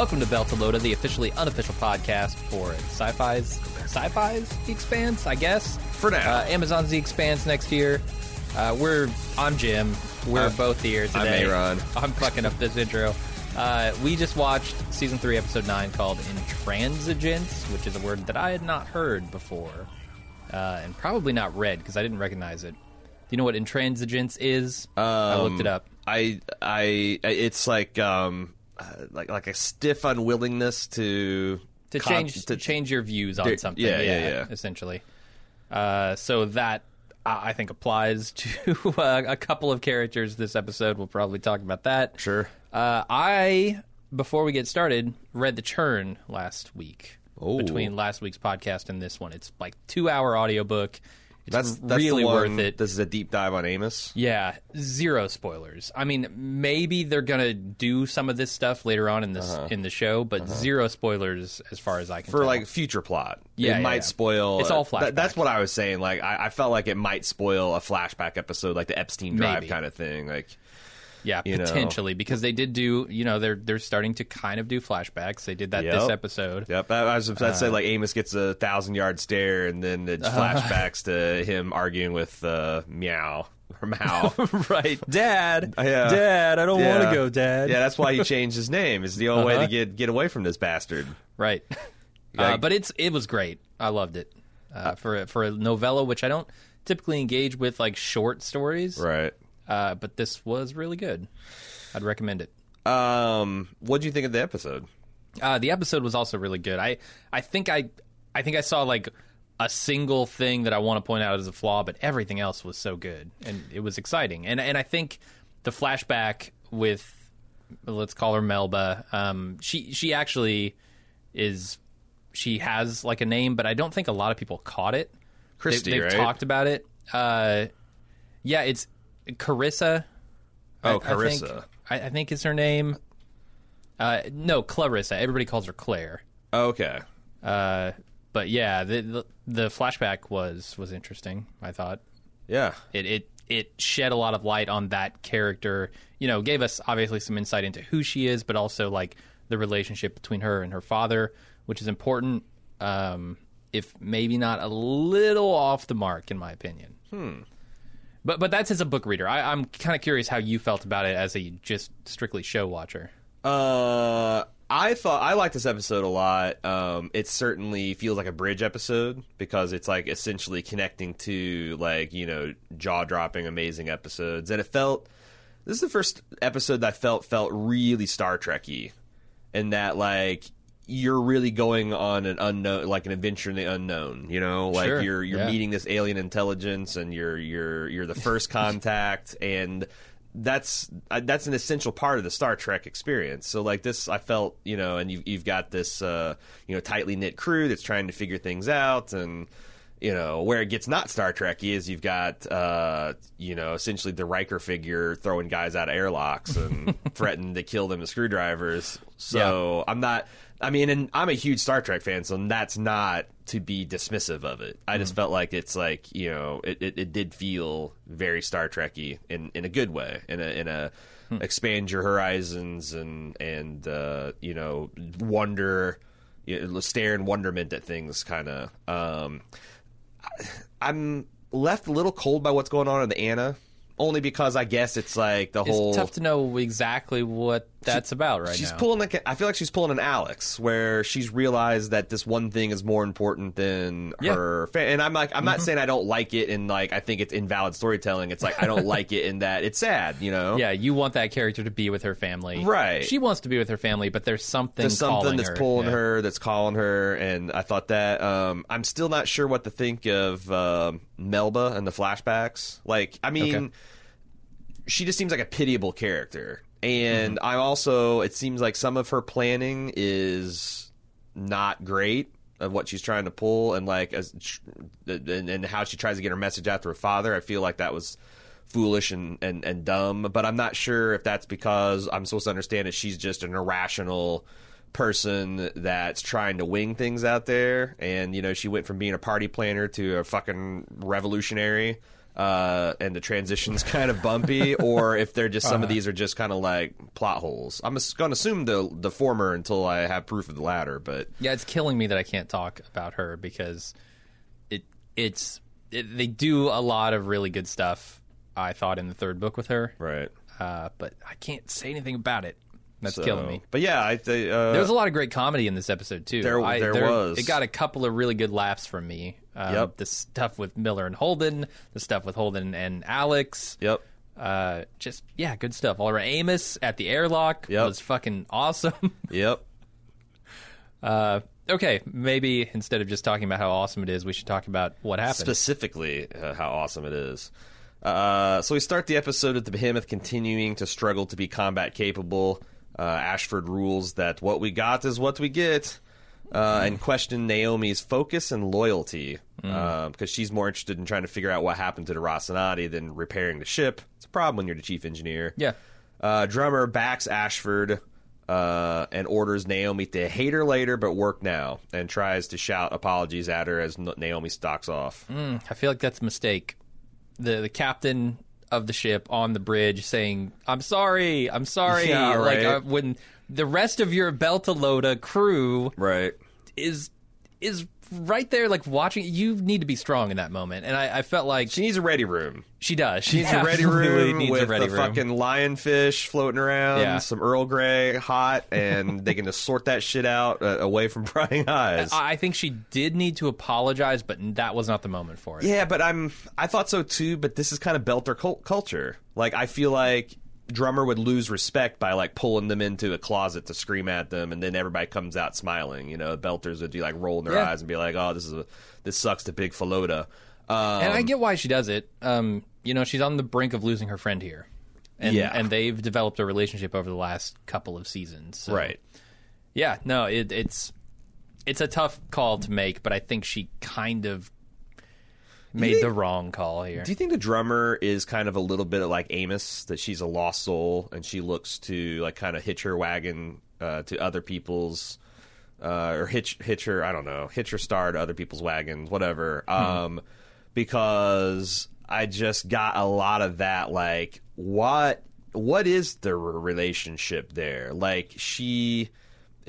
Welcome to Beltalowda, the officially unofficial podcast for Sci-Fi's Sci-Fi's The Expanse, I guess. For now. uh, Amazon's The Expanse next year. Uh, we're I'm Jim. We're both here today. I'm. Aaron. I'm fucking up this intro. Uh, we just watched season three, episode nine, called "Intransigence," which is a word that I had not heard before, uh, and probably not read because I didn't recognize it. Do you know what intransigence is? I looked Um, it up. I, I, it's like, um, uh, like, like a stiff unwillingness to to cop- change to change your views on something. yeah, yeah, yeah. Essentially, uh, so that I I think applies to uh, a couple of characters this episode. We'll probably talk about that. Sure. Uh, I before we get started read the churn last week Oh. between last week's podcast and this one. It's like two hour audiobook. That's, that's really worth it. This is a deep dive on Amos. Yeah, zero spoilers. I mean, maybe they're gonna do some of this stuff later on in this in the show, but zero spoilers as far as I can Uh-huh. For tell. like future plot, Yeah, it yeah, might yeah. spoil. It's all that- that's what I was saying. Like, I, I felt like it might spoil a flashback episode, like the Epstein Drive Maybe. kind of thing. Like, yeah, you know. potentially because they did do. You know, they're they're starting to kind of do flashbacks. They did that this episode. Yep, I I was about to say like Amos gets a thousand yard stare, and then it's flashbacks to him arguing with uh, Meow or Mao. right, Dad. Yeah. Dad, I don't want to go, Dad. yeah, that's why he changed his name. It's the only way Uh-huh. to get get away from this bastard. Right. Yeah. Uh, but it's it was great. I loved it uh, for a, for a novella, which I don't typically engage with like short stories. Right. Uh, but this was really good. I'd recommend it. Um, what do you think of the episode? Uh, the episode was also really good. I I think I I think I saw like a single thing that I want to point out as a flaw, but everything else was so good and it was exciting. And and I think the flashback with let's call her Melba. Um, she she actually is she has like a name, but I don't think a lot of people caught it. Christy, they, have right? talked about it. Uh, yeah, it's Carissa. Oh, I- I think- Carissa. I, I think is her name. Uh, no, Clarissa. Everybody calls her Claire. okay. Uh, but yeah, the, the the flashback was was interesting. I thought Yeah. it it it shed a lot of light on that character. You know, gave us obviously some insight into who she is, but also like the relationship between her and her father, which is important. Um, if maybe not a little off the mark, in my opinion. Hmm. But but that's as a book reader. I, I'm kind of curious how you felt about it as a just strictly show watcher. Uh, I thought I liked this episode a lot. Um, it certainly feels like a bridge episode because it's like essentially connecting to like you know jaw dropping, amazing episodes, and it felt. This is the first episode that I felt felt really Star Trekky, in that like you're really going on an unknown, like an adventure in the unknown. You know, like Sure, you're you're yeah. meeting this alien intelligence, and you're you're you're the first contact, and that's uh, that's an essential part of the Star Trek experience. So like this, I felt you know, and you've you've got this uh, you know tightly knit crew that's trying to figure things out, and you know where it gets not Star Trek is you've got uh, you know essentially the Riker figure throwing guys out of airlocks and threatening to kill them with screwdrivers. So I'm not. I mean, and I'm a huge Star Trek fan, so that's not to be dismissive of it. I just felt like it's like you know, it, it, it did feel very Star Trekky in, in a good way, in a in a expand your horizons and and uh, you know wonder, you know, stare in wonderment at things, kind of. Um, I'm left a little cold by what's going on in the Anna, only because I guess it's like the It's whole It's tough to know exactly what that's about right she's now. pulling like I feel like she's pulling an Alex, where she's realized that this one thing is more important than Yeah. her. Fa- and I'm like, I'm Mm-hmm. not saying I don't like it, and like I think it's invalid storytelling. It's like I don't like it in that it's sad, you know. yeah, you want that character to be with her family, Right. She wants to be with her family, but there's something There's something that's her. pulling Yeah. her, that's calling her, and I thought that. Um, I'm still not sure what to think of um, Melba and the flashbacks. Like, I mean, Okay. she just seems like a pitiable character, and Mm-hmm. I also it seems like some of her planning is not great of what she's trying to pull, and like as and, and how she tries to get her message out to her father. I feel like that was foolish and, and, and dumb, but I'm not sure if that's because I'm supposed to understand that she's just an irrational person that's trying to wing things out there. And, you know, she went from being a party planner to a fucking revolutionary. Uh, and the transition's kind of bumpy, or if they're just some of these are just kind of like plot holes. I'm going to assume the the former until I have proof of the latter. But Yeah, it's killing me that I can't talk about her because it it's it, they do a lot of really good stuff. I thought in the third book with her, right, uh, but I can't say anything about it. That's So- killing me. But yeah, I think uh, There was a lot of great comedy in this episode too. There- I, there was. It got a couple of really good laughs from me. Um, Yep. The stuff with Miller and Holden, the stuff with Holden and Alex. Yep. Uh, just yeah, good stuff. All right, Amos at the airlock Yep. was fucking awesome. Yep. uh, okay, maybe instead of just talking about how awesome it is, we should talk about what happened. specifically uh, how awesome it is. Uh, so we start the episode with the behemoth continuing to struggle to be combat capable. Uh, Ashford rules that what we got is what we get, uh, and question Naomi's focus and loyalty because she's more interested in trying to figure out what happened to the Rocinante than repairing the ship. It's a problem when you're the chief engineer. yeah, Uh, Drummer backs Ashford uh, and orders Naomi to hate her later, but work now, and tries to shout apologies at her as Naomi stalks off. I feel like that's a mistake. The the captain of the ship on the bridge saying, "I'm sorry, I'm sorry." Yeah, Like uh, when the rest of your Beltalowda crew Right. Is is right there, like watching. You need to be strong in that moment, and I, I felt like She needs a ready room. she does. She needs a ready room needs with a ready the room. fucking lionfish floating around, Yeah. some Earl Grey hot, and they can just sort that shit out uh, away from prying eyes. I I think she did need to apologize, but that was not the moment for it. Yeah, but I'm. I thought so too. But this is kind of belter cult- culture. Like I feel like drummer would lose respect by like pulling them into a closet to scream at them, and then everybody comes out smiling. You know, belters would be like rolling their Yeah. eyes and be like, "Oh, this is a this sucks to Big Falota." Um, and I get why she does it. Um, you know, she's on the brink of losing her friend here, and Yeah. and they've developed a relationship over the last couple of seasons. So, right. Yeah. No. It, it's it's a tough call to make, but I think she kind of made think- the wrong call here. Do you think the drummer is kind of a little bit like Amos, that she's a lost soul and she looks to like kind of hitch her wagon uh, to other people's, uh, or hitch hitch her I don't know hitch her star to other people's wagons, whatever. Um, because I just got a lot of that. Like, what what is the relationship there? Like, she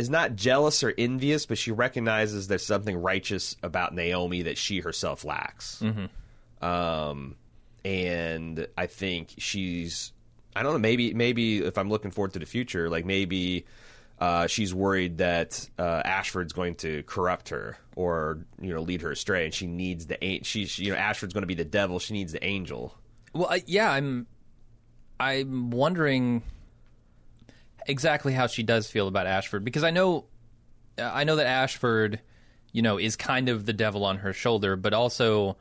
is not jealous or envious, but she recognizes there's something righteous about Naomi that she herself lacks. Um, and I think she's, I don't know, maybe, maybe if I'm looking forward to the future, like maybe uh, she's worried that uh, Ashford's going to corrupt her or, you know, lead her astray. And she needs the, an- she's, you know, Ashford's going to be the devil. She needs the angel. Well, I, yeah, I'm I'm wondering exactly how she does feel about Ashford because I know uh, I know that Ashford, you know, is kind of the devil on her shoulder, but also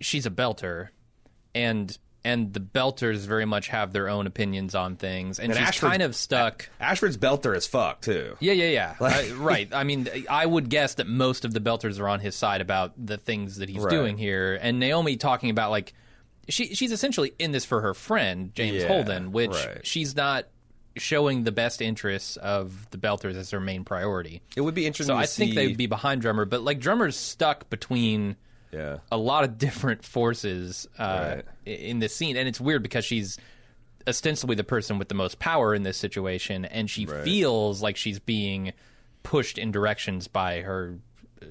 she's a belter and and the belters very much have their own opinions on things and, And she's kind of stuck Ashford's belter as fuck, too. yeah, yeah, yeah. I- right. I mean, I would guess that most of the Belters are on his side about the things that he's Right. doing here, and Naomi talking about like she she's essentially in this for her friend James Yeah, Holden, which right. she's not showing the best interests of the Belters as their main priority. It would be interesting So I think they'd be behind Drummer, but like Drummer's stuck between Yeah. a lot of different forces uh, Right. in this scene, and it's weird because she's ostensibly the person with the most power in this situation, and she Right. feels like she's being pushed in directions by her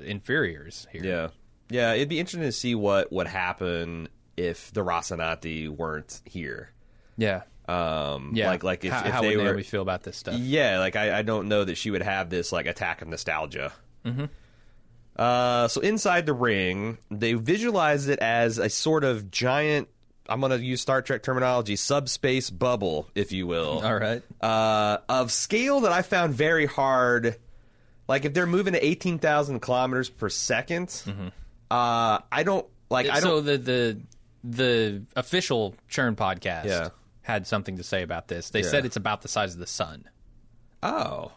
inferiors here. Yeah, yeah. It'd be interesting to see what would happen if the Rocinante weren't here. yeah, Um, yeah. like like if, how, if how they would were, Naomi feel about this stuff? yeah, like I, I don't know that she would have this like attack of nostalgia. Mm-hmm. Uh, so inside the ring, they visualize it as a sort of giant. I'm going to use Star Trek terminology, subspace bubble, if you will. All right. uh, of scale that I found very hard. Like if they're moving at eighteen thousand kilometers per 2nd uh, I don't like. I so don't. so the the the official Churn podcast Yeah. Had something to say about this. They Yeah. said it's about the size of the sun oh,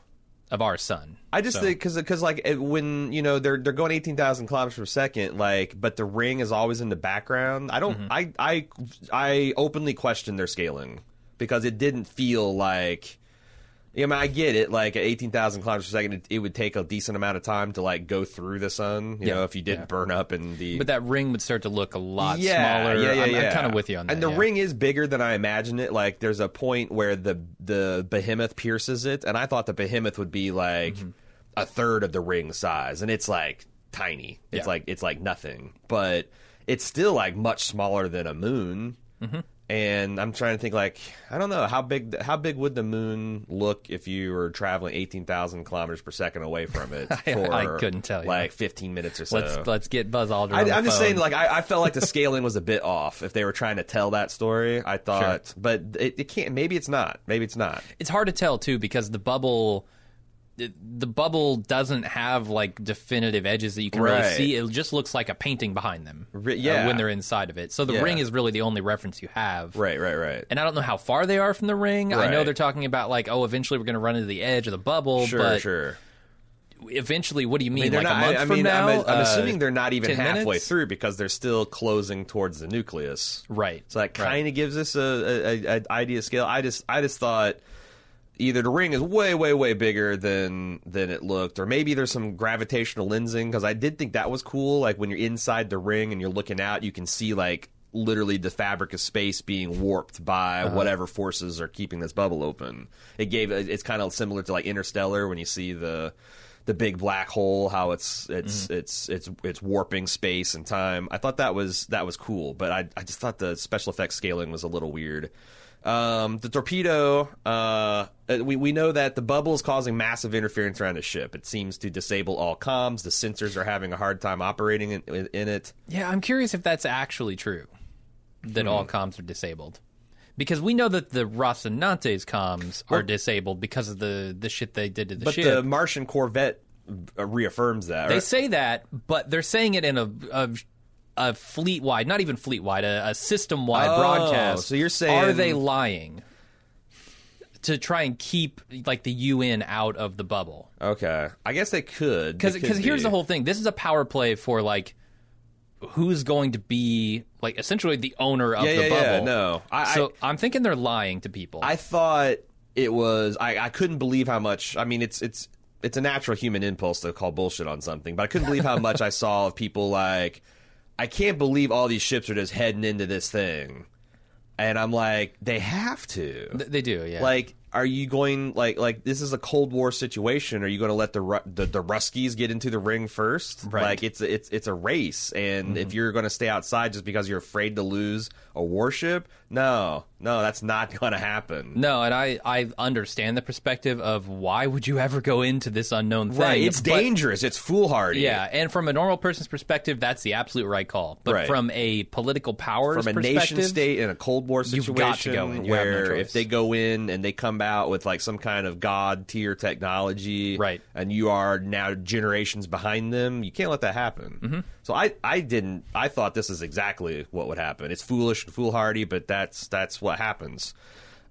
of our sun. I just So- think because because like it, when you know they're they're going eighteen thousand kilometers per second, like but the ring is always in the background. I don't. Mm-hmm. I I I openly question their scaling because it didn't feel like Yeah, I mean, I get it. Like at eighteen thousand kilometers per second, it, it would take a decent amount of time to like go through the sun. You Yeah. know, if you didn't Yeah. burn up in the. But that ring would start to look a lot yeah, smaller. Yeah, yeah, I'm, yeah. kind of with you on that. And the ring is bigger than I imagined it. Like, there's a point where the the behemoth pierces it, and I thought the behemoth would be like Mm-hmm. a third of the ring size, and it's like tiny. It's like it's like nothing, but it's still like much smaller than a moon. Mm-hmm. And I'm trying to think, like, I don't know how big how big would the moon look if you were traveling eighteen thousand kilometers per second away from it I- for I couldn't tell you. like fifteen minutes or so. Let's let's get Buzz Aldrin. I, on I'm just saying, like, I, I felt like the scaling was a bit off if they were trying to tell that story. I thought, but it, it can't. Maybe it's not. Maybe it's not. it's hard to tell too because the bubble the bubble doesn't have like definitive edges that you can really see it just looks like a painting behind them uh, yeah. when they're inside of it so the Yeah. ring is really the only reference you have Right, right, right. and i don't know how far they are from the ring i know they're talking about like oh eventually we're going to run into the edge of the bubble Sure, but sure. eventually what do you mean I mean like not, a month I, I from mean, now? I'm, I'm Uh, assuming they're not even halfway minutes? through because they're still closing towards the nucleus. right So that kind of gives us a, a, a, a idea scale. I just I just thought either the ring is way way way bigger than than it looked, or maybe there's some gravitational lensing because I did think that was cool. Like when you're inside the ring and you're looking out, you can see like literally the fabric of space being warped by uh-huh. whatever forces are keeping this bubble open. It gave it's kind of similar to like Interstellar when you see the the big black hole how it's it's mm-hmm. it's it's it's warping space and time. I thought that was that was cool, but I I just thought the special effects scaling was a little weird. Um, the torpedo, uh, we, we know that the bubble is causing massive interference around the ship. It seems to disable all comms. The sensors are having a hard time operating in, in, it. Yeah, I'm curious if that's actually true that all Hmm. comms are disabled. Because we know that the Rocinante's comms are disabled because of the, the shit they did to the But ship. But the Martian Corvette uh, reaffirms that. they right? say that, but they're saying it in a a, a fleet wide, not even fleet wide, a, a system wide Oh, broadcast. so you're saying, are they lying to try and keep like the UN out of the bubble? okay, I guess they could. Because They could here's be. the whole thing. This is a power play for like who's going to be like essentially the owner of Yeah, the yeah, bubble. yeah. No, I, so I'm thinking they're lying to people. I thought it was. I, I couldn't believe how much. I mean, it's it's it's a natural human impulse to call bullshit on something, but I couldn't believe how much I saw of people like, I can't believe all these ships are just heading into this thing, and I'm like, they have to. Th- they do, yeah. Like, are you going like like this is a Cold War situation? Are you going to let the Ru- the, the Ruskies get into the ring first? Right. Like it's it's it's a race, and mm-hmm. if you're going to stay outside just because you're afraid to lose a warship, no, no, that's not going to happen. no, and I I understand the perspective of why would you ever go into this unknown thing? Right, it's but- dangerous. It's foolhardy. Yeah, and from a normal person's perspective, that's the absolute right call. But Right. from a political powers from a perspective, nation state in a Cold War situation, You've got to go in. You no where if they go in and they come out with like some kind of god tier technology, Right. and you are now generations behind them, you can't let that happen. Mm-hmm. So I, I didn't. I thought this is exactly what would happen. It's foolish and foolhardy, but that's that's what happens.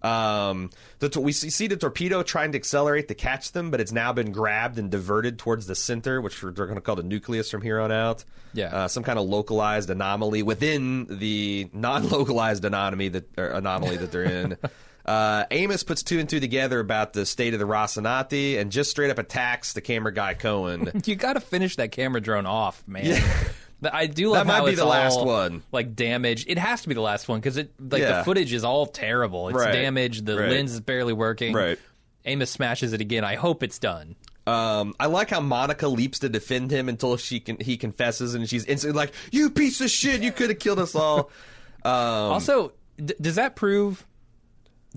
Um, the, we see the torpedo trying to accelerate to catch them, but it's now been grabbed and diverted towards the center, which we're, they're going to call the nucleus from here on out. Yeah. uh, some kind of localized anomaly within the non-localized anomaly that or anomaly that they're in. Uh, Amos puts two and two together about the state of the Rocinante and just straight up attacks the camera guy Cohen. you got to finish that camera drone off, man. But I do love That might be it's the last all, one. Like damage, It has to be the last one because it like Yeah. the footage is all terrible. It's Right. damaged. The Right. lens is barely working. Right. Amos smashes it again. I hope it's done. Um, I like how Monica leaps to defend him until she can he confesses, and she's instantly like, "You piece of shit! You could have killed us all." Um, Also, d- does that prove?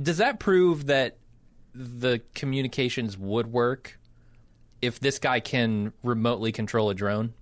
Does that prove that the communications would work if this guy can remotely control a drone?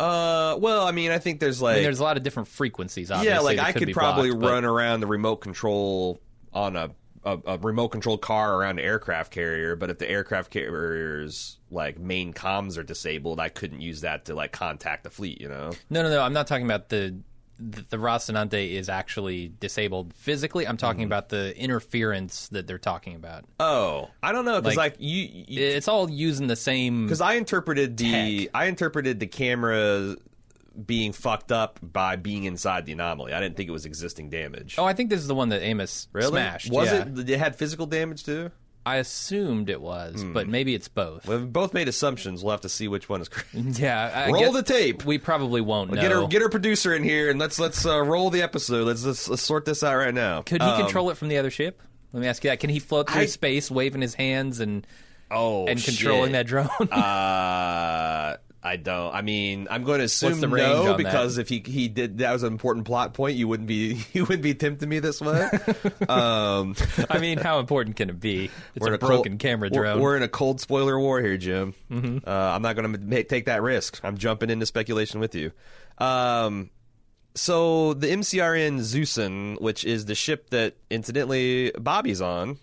Uh, well, I mean, I think there's like, I mean, there's a lot of different frequencies. Obviously, yeah, like I could could probably blocked, but- run around the remote control on a, a a remote control car around an aircraft carrier, but if the aircraft carrier's like main comms are disabled, I couldn't use that to like contact the fleet. You know? No, no, no. I'm not talking about the the, the Rocinante is actually disabled physically. I'm Mm-hmm. talking about the interference that they're talking about. Oh, I don't know because Like, like, you. It's all using the same. because I interpreted the I interpreted the camera being fucked up by being inside the anomaly. I didn't think it was existing damage. Oh, I think this is the one that Amos really? smashed. Was yeah. it? It had physical damage too. I assumed it was, but maybe it's both. We've both made assumptions. We'll have to see which one is correct. yeah, I Roll guess the tape. We probably won't know. Get our get our producer in here and let's let's uh, roll the episode. Let's, let's let's sort this out right now. Could he Um, control it from the other ship? Let me ask you that. Can he float through I- space, waving his hands and Oh, and controlling that drone? Uh, I don't. I mean, I'm going to assume no on that? because if he he did that was an important plot point. You wouldn't be you wouldn't be tempting me this way. um, I mean, how important can it be? It's a cold- broken camera we're- We're, in a cold spoiler war here, Jim. Mm-hmm. Uh, I'm not going to take that risk. I'm jumping into speculation with you. Um, so the MCRN Xuesong, which is the ship that incidentally Bobby's on.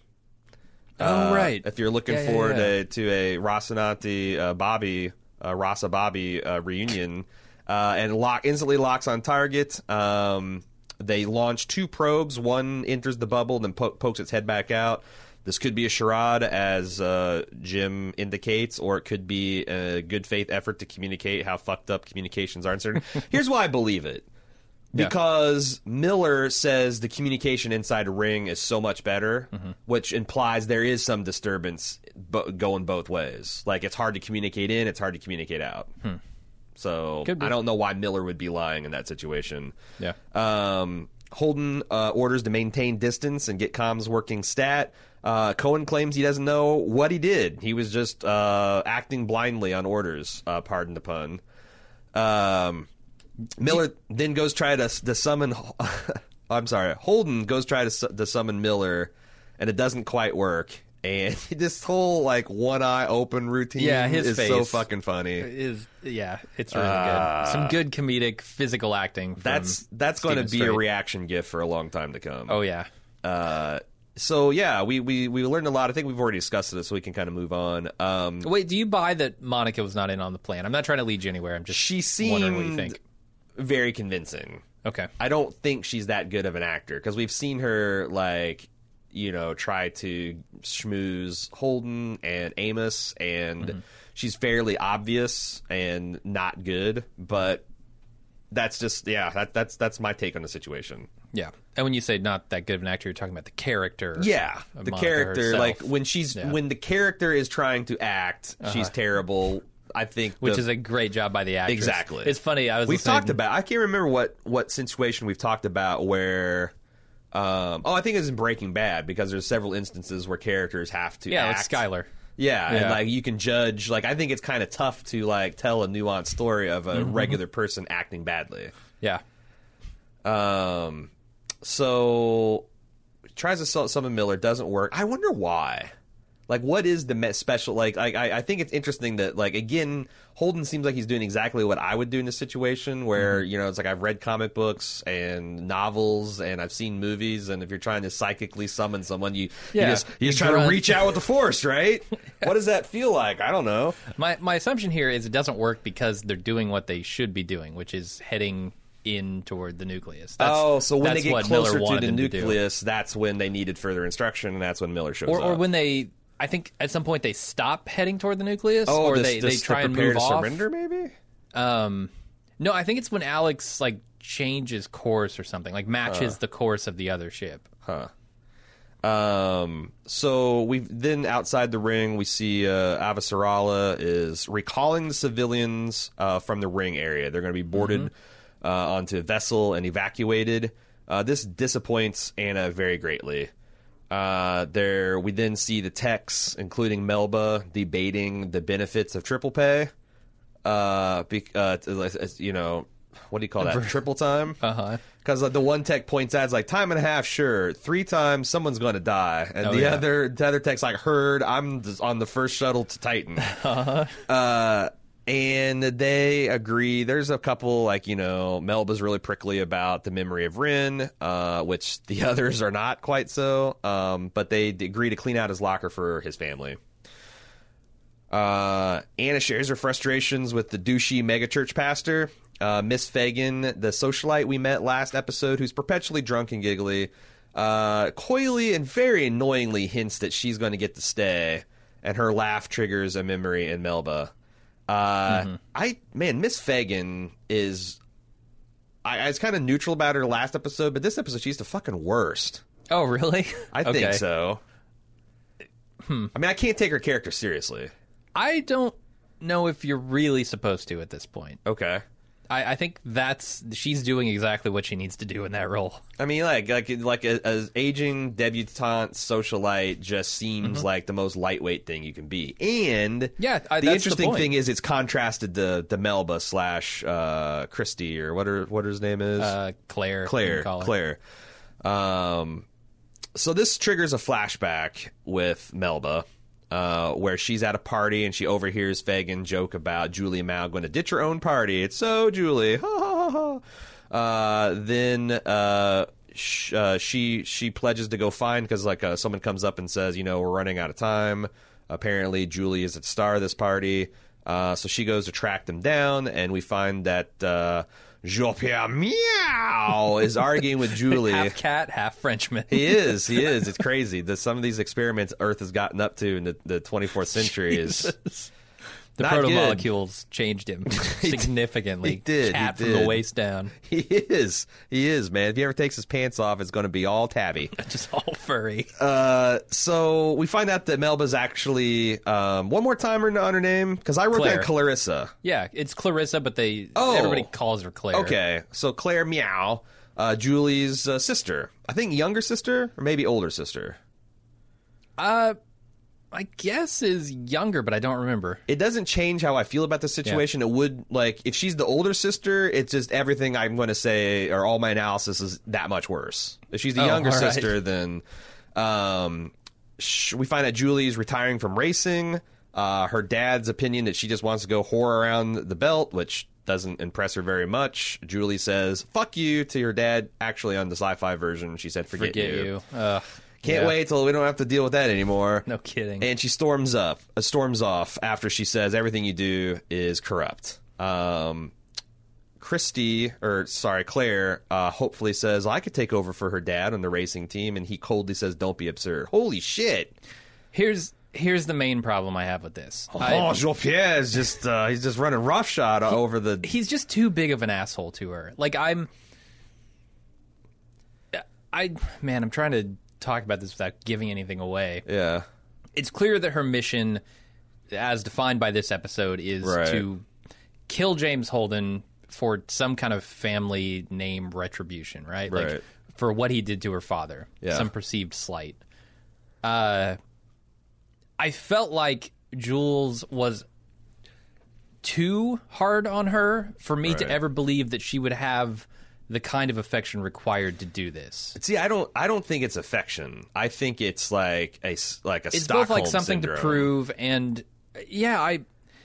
oh, Uh, right. If you're looking Yeah, yeah, forward yeah. To, to a Rocinante uh, Bobby uh, Rasa Bobby uh, reunion, uh, and lock instantly locks on target. Um, they launch two probes. One enters the bubble, then po- pokes its head back out. This could be a charade, as uh, Jim indicates, or it could be a good faith effort to communicate how fucked up communications are. Here's why I believe it Yeah. because Miller says the communication inside a ring is so much better, Mm-hmm. which implies there is some disturbance bo- going both ways. Like it's hard to communicate in, it's hard to communicate out. So Hmm. Be. I don't know why Miller would be lying in that situation. Yeah. Um, Holden uh, orders to maintain distance and get comms working stat. Uh, Cohen claims he doesn't know what he did. He was just uh, acting blindly on orders. Uh, pardon the pun. Um, Miller then goes try to, to summon. I'm sorry. Holden goes try to, to summon Miller, and it doesn't quite work. And this whole like one eye open routine Yeah, his is so fucking funny. is yeah, it's really Uh, good. Some good comedic physical acting. From That's that's going to be a reaction gif for a long time to come. Oh yeah, Uh, so yeah, we, we we learned a lot. I think we've already discussed it, so we can kind of move on. Um, Wait, do you buy that Monica was not in on the plan? I'm not trying to lead you anywhere. I'm just she wondering what you seemed think. Very convincing. Okay. I don't think she's that good of an actor because we've seen her like you know try to schmooze Holden and Amos, and Mm-hmm. she's fairly obvious and not good. But that's just yeah, that, that's that's my take on the situation. Yeah. And when you say not that good of an actor, you're talking about the character. Yeah, the Monica character herself, like when she's Yeah. Uh-huh. when the character is trying to act, she's terrible. I think which the- is a great job by the actress. Exactly. It's funny. I was We've listening- talked about. I can't remember what what situation we've talked about where. Um, oh, I think it's in Breaking Bad because there's several instances where characters have to Yeah, like act. Skyler. Yeah, and like you can judge. Like I think it's kind of tough to like tell a nuanced story of a Mm-hmm. regular person acting badly. Yeah. Um, so tries to sell summon Miller doesn't work. I wonder why. Like, what is the special? Like, I, I I think it's interesting that like again, Holden seems like he's doing exactly what I would do in this situation, where Mm-hmm. you know it's like I've read comic books and novels and I've seen movies, and if you're trying to psychically summon someone, you Yeah, you just you just try to reach out with the force, right? what does that feel like? I don't know. My my assumption here is it doesn't work because they're doing what they should be doing, which is heading in toward the nucleus. That's, oh, so when they get closer to the them to nucleus, that's when they needed further instruction, and that's when Miller shows or up. or when they, I think at some point they stop heading toward the nucleus, oh, or this, they, this they try to and prepare move to off. surrender, maybe. Um, no, I think it's when Alex like changes course or something, like matches the course of the other ship. Huh. Um. So we then outside the ring, we see uh, Avasarala is recalling the civilians uh, from the ring area. They're going to be boarded uh, onto a vessel and evacuated. Uh, this disappoints Anna very greatly. Uh, there, we then see the techs, including Melba, debating the benefits of triple pay. Uh, be, uh, you know, what do you call that? triple time. Uh huh. Because like, the one tech points out, it's like time and a half, sure. Three times, someone's going to die, and Oh, the yeah. other the other tech's like, heard, I'm on the first shuttle to Titan. Uh-huh. Uh, and they agree. There's a couple like you know, Melba's really prickly about the memory of Ren, uh, which the others are not quite so. Um, but they agree to clean out his locker for his family. Uh, Anna shares her frustrations with the douchey megachurch pastor. Uh, Miss Fagan, the socialite we met last episode, who's perpetually drunk and giggly, uh, coyly and very annoyingly hints that she's going to get to stay, and her laugh triggers a memory in Melba. Uh, I man, Miss Fagan is I, I was kind of neutral about her last episode, but this episode she's the fucking worst. Oh, really? I Okay. think so. Hmm. I mean, I can't take her character seriously. I don't know if you're really supposed to at this point. Okay. I, I think that's she's doing exactly what she needs to do in that role. I mean, like like like a, as aging debutante socialite just seems like the most lightweight thing you can be. And Mm-hmm. Yeah, I- the that's the interesting point. thing is it's contrasted to, to Melba slash uh, Christy or what her what her name is Uh, Claire, Claire. Claire. Um, so this triggers a flashback with Melba. Uh, where she's at a party and she overhears Fagan joke about Julie Mao going to ditch her own party. It's so Julie. Ha ha ha. Uh, then uh, sh- uh, she she pledges to go find because like uh, someone comes up and says, you know, we're running out of time. Apparently, Julie is at the star of this party. Uh, so she goes to track them down, and we find that uh, Jean Pierre Meow is arguing with Julie. half cat, half Frenchman. He is. He is. It's crazy. The, some of these experiments Earth has gotten up to in the, the 24th century is Jesus. The Not proto good. molecules changed him significantly. he did, he Cat from the waist down, he is. He is, man. If he ever takes his pants off, it's going to be all tabby. just all furry. Uh, so we find out that Melba's actually um, one more time her, on her name because I wrote Claire. down Clarissa. yeah, it's Clarissa, but they Oh. everybody calls her Claire. Okay, so Claire Meow, uh, Julie's uh, sister. I think younger sister or maybe older sister. Uh, I guess is younger, but I don't remember. it doesn't change how I feel about the situation. It would like if she's the older sister, it's just everything I'm going to say or all my analysis is that much worse. If she's the Oh, younger right. sister, then um, sh- we find out Julie's retiring from racing. Uh, her dad's opinion that she just wants to go whore around the belt, which doesn't impress her very much. Julie says "fuck you" to her dad. Actually, on the sci-fi version, she said "forget, Forget you. Ugh, Can't yeah. wait till we don't have to deal with that anymore. No kidding. And she storms up, uh, storms off after she says everything you do is corrupt. Um, Christy, or sorry, Claire, uh, hopefully says I could take over for her dad on the racing team, and he coldly says, "Don't be absurd." Holy shit! here's here's the main problem I have with this. I- oh, Jean Pierre is just uh, he's just running roughshod over the. he's just too big of an asshole to her. Like I'm I man, I'm trying to talk about this without giving anything away. Yeah, It's clear that her mission as defined by this episode is Right. to kill James Holden for some kind of family name retribution, right? Like Right. for what he did to her father, Yeah. some perceived slight. Uh I felt like Jules was too hard on her for me to ever believe that she would have the kind of affection required to do this. see, I don't, I don't think it's affection. I think it's like a like a It's Stockholm both like something to prove and yeah, I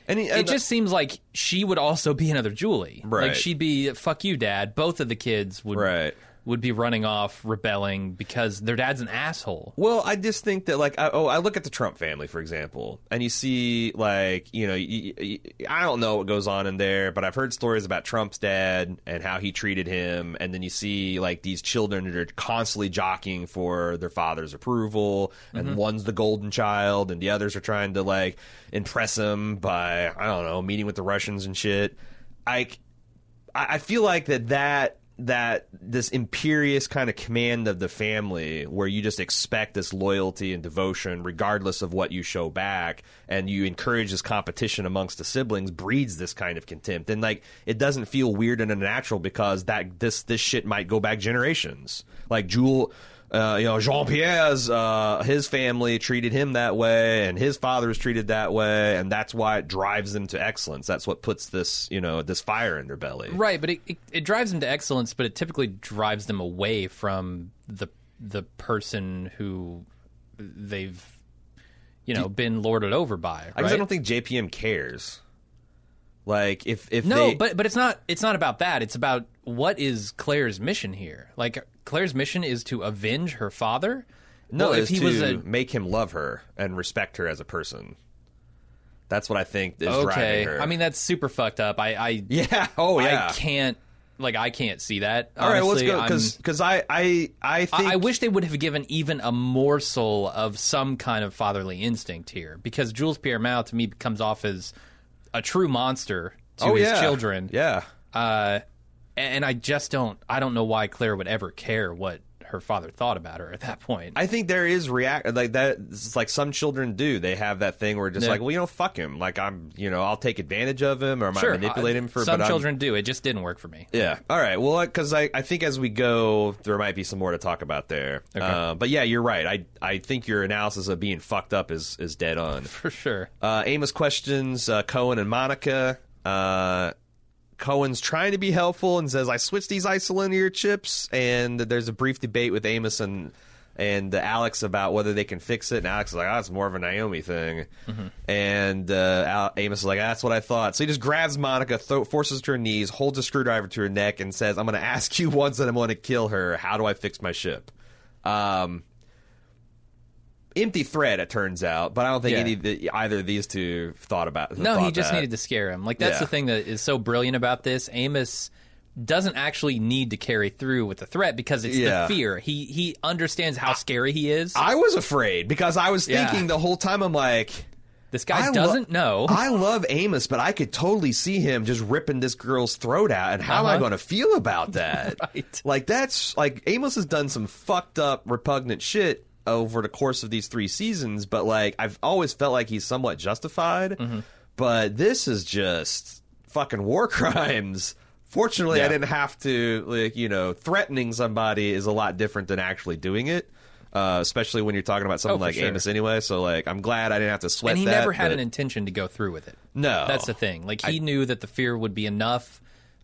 And, he, it and uh, just seems like she would also be another Julie. Right. Like she'd be fuck you, dad. Both of the kids would Right. Would be running off, rebelling because their dad's an asshole. Well, I just think that, like, I, oh, I look at the Trump family, for example, and you see, like, you know, I don't know what goes on in there, but I've heard stories about Trump's dad and how he treated him, and then you see, like, these children that are constantly jockeying for their father's approval, and mm-hmm. one's the golden child, and the others are trying to, like, impress him by, I don't know, meeting with the Russians and shit. I, I I feel like that that that this imperious kind of command of the family where you just expect this loyalty and devotion regardless of what you show back and you encourage this competition amongst the siblings breeds this kind of contempt. And like it doesn't feel weird and unnatural because that this this shit might go back generations. Like Jules uh, you know, Jean Pierre's uh, his family treated him that way, and his father was treated that way, and that's why it drives them to excellence. That's what puts this, you know, this fire in their belly. Right, but it, it, it drives them to excellence, but it typically drives them away from the the person who they've you know been lorded over by. I guess? I don't think JPM cares. Like if if No, they, but but it's not it's not about that. It's about what is Claire's mission here. Like Claire's mission is to avenge her father. no, Well, if he to was a make him love her and respect her as a person. That's what I think is okay. driving her. I mean that's super fucked up. I I yeah, oh yeah. I can't like I can't see that. All right, well, let's go because because I I I think I, I wish they would have given even a morsel of some kind of fatherly instinct here, because Jules Pierre Mao to me comes off as a true monster to oh his yeah children. yeah Uh, and I just don't. I don't know why Claire would ever care what her father thought about her at that point. I think there is react like that. It's like some children do. They have that thing where just Yeah. like, well, you know, fuck him. Like I'm, you know, I'll take advantage of him or I might sure, manipulate I- him for. some but I'm- children do. It just didn't work for me. Yeah. All right. Well, because I, I think as we go, there might be some more to talk about there. Okay. Uh, but yeah, you're right. I I think your analysis of being fucked up is is dead on. For sure. Uh, Amos questions uh, Cohen and Monica. Uh, Cohen's trying to be helpful and says, "I switched these isolinear chips." And there's a brief debate with Amos and and Alex about whether they can fix it. And Alex is like, "Oh, it's more of a Naomi thing." And uh, Al- Amos is like, "That's what I thought." So he just grabs Monica, thro- forces her to her knees, holds a screwdriver to her neck, and says, "I'm going to ask you once that I'm going to kill her. How do I fix my ship?" Um, empty threat, it turns out, but I don't think Yeah. any the, either of these two thought about. No, thought he just that. needed to scare him. Like that's Yeah. the thing that is so brilliant about this. Amos doesn't actually need to carry through with the threat because it's Yeah. the fear. He he understands how scary he is. I was afraid because I was thinking the whole time. I'm like, this guy I doesn't know. I love Amos, but I could totally see him just ripping this girl's throat out. And how am I Uh-huh. going to feel about that? Right. Like that's like Amos has done some fucked up, repugnant shit over the course of these three seasons. But like I've always felt like he's somewhat justified. Mm-hmm. But this is just fucking war crimes. Fortunately, I didn't have to like you know threatening somebody is a lot different than actually doing it. Uh, especially when you're talking about someone Oh, like sure. Amos anyway. So like, I'm glad I didn't have to sweat and he that. never had but- an intention to go through with it. No. That's the thing. Like he knew that the fear would be enough.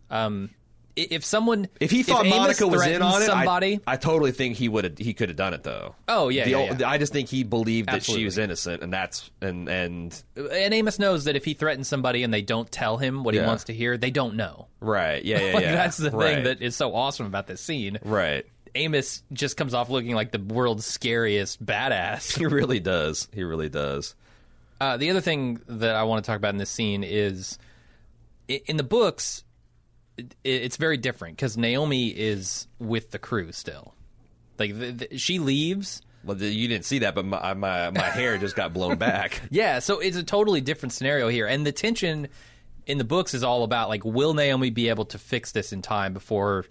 Um, i- if someone, If he thought Amos Monica was in on it, somebody. I, I totally think he would have. He could have done it though. Oh, yeah, yeah, yeah. I just think he believed that she was innocent, and that's and and and Amos knows that if he threatens somebody and they don't tell him what he wants to hear, they don't know. right, yeah, yeah, Like yeah. that's the right. thing that is so awesome about this scene. right. Amos just comes off looking like the world's scariest badass. He really does. He really does. Uh, the other thing that I want to talk about in this scene is in the books, it, it's very different because Naomi is with the crew still. Like the, the, she leaves. Well, you didn't see that, but my my, my hair just got blown back. Yeah, so it's a totally different scenario here, and the tension in the books is all about like, will Naomi be able to fix this in time before,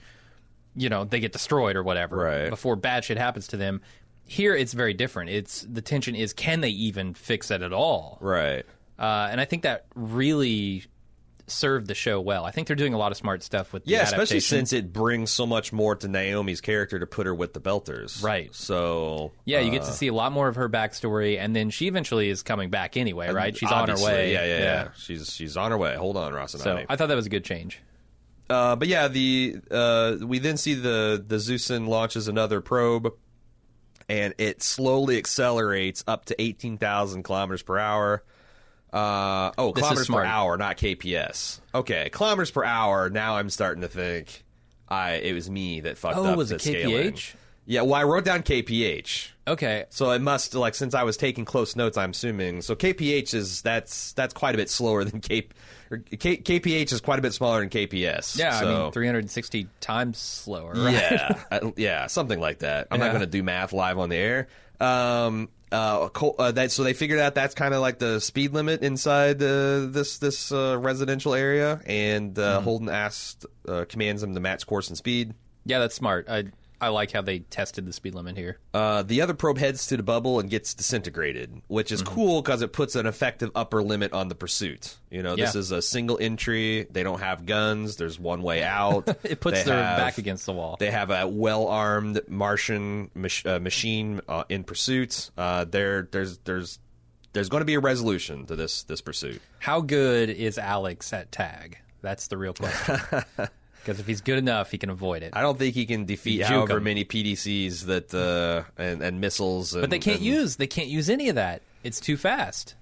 you know, they get destroyed or whatever, Right. Before bad shit happens to them. Here, it's very different. It's the tension is can they even fix it at all? Right. Uh, and I think that really served the show well. I think they're doing a lot of smart stuff with the Yeah, especially since it brings so much more to Naomi's character to put her with the Belters. Right. So yeah, you get uh, to see a lot more of her backstory, and then she eventually is coming back anyway, right? She's on her way. Yeah, yeah, yeah, She's she's on her way. Hold on, Ross and So I thought that was a good change. Uh, but yeah, the uh, we then see the the Xuesong launches another probe, and it slowly accelerates up to eighteen thousand kilometers per hour. Uh, oh, This kilometers per hour, not KPS. Okay, kilometers per hour. Now I'm starting to think, I it was me that fucked Oh, up was the it scaling. Yeah, well, I wrote down KPH. Okay, So it must like since I was taking close notes, I'm assuming. So KPH is that's that's quite a bit slower than K, or K KPH is quite a bit smaller than KPS. Yeah, so. I mean, 360 times slower. Right? Yeah, yeah, something like that. I'm not going to do math live on the air. Um, uh, uh, that so they figured out that's kind of like the speed limit inside uh, this this uh, residential area, and Mm-hmm. uh, Holden asked uh, commands them to match course and speed. yeah, that's smart. I I like how they tested the speed limit here. Uh, the other probe heads to the bubble and gets disintegrated, which Mm-hmm. is cool because it puts an effective upper limit on the pursuit. You know, this Yeah. is a single entry. They don't have guns. There's one way out. It puts They their have- back against the wall. They have a well-armed Martian mach- uh, machine uh, in pursuit. Uh, there, there's, there's, there's going to be a resolution to this this pursuit. How good is Alex at tag? That's the real question. Because if he's good enough, he can avoid it. I don't think he can defeat Juke however 'em. many PDCs that uh, and, and missiles. And, But they can't and- use they can't use any of that. It's too fast.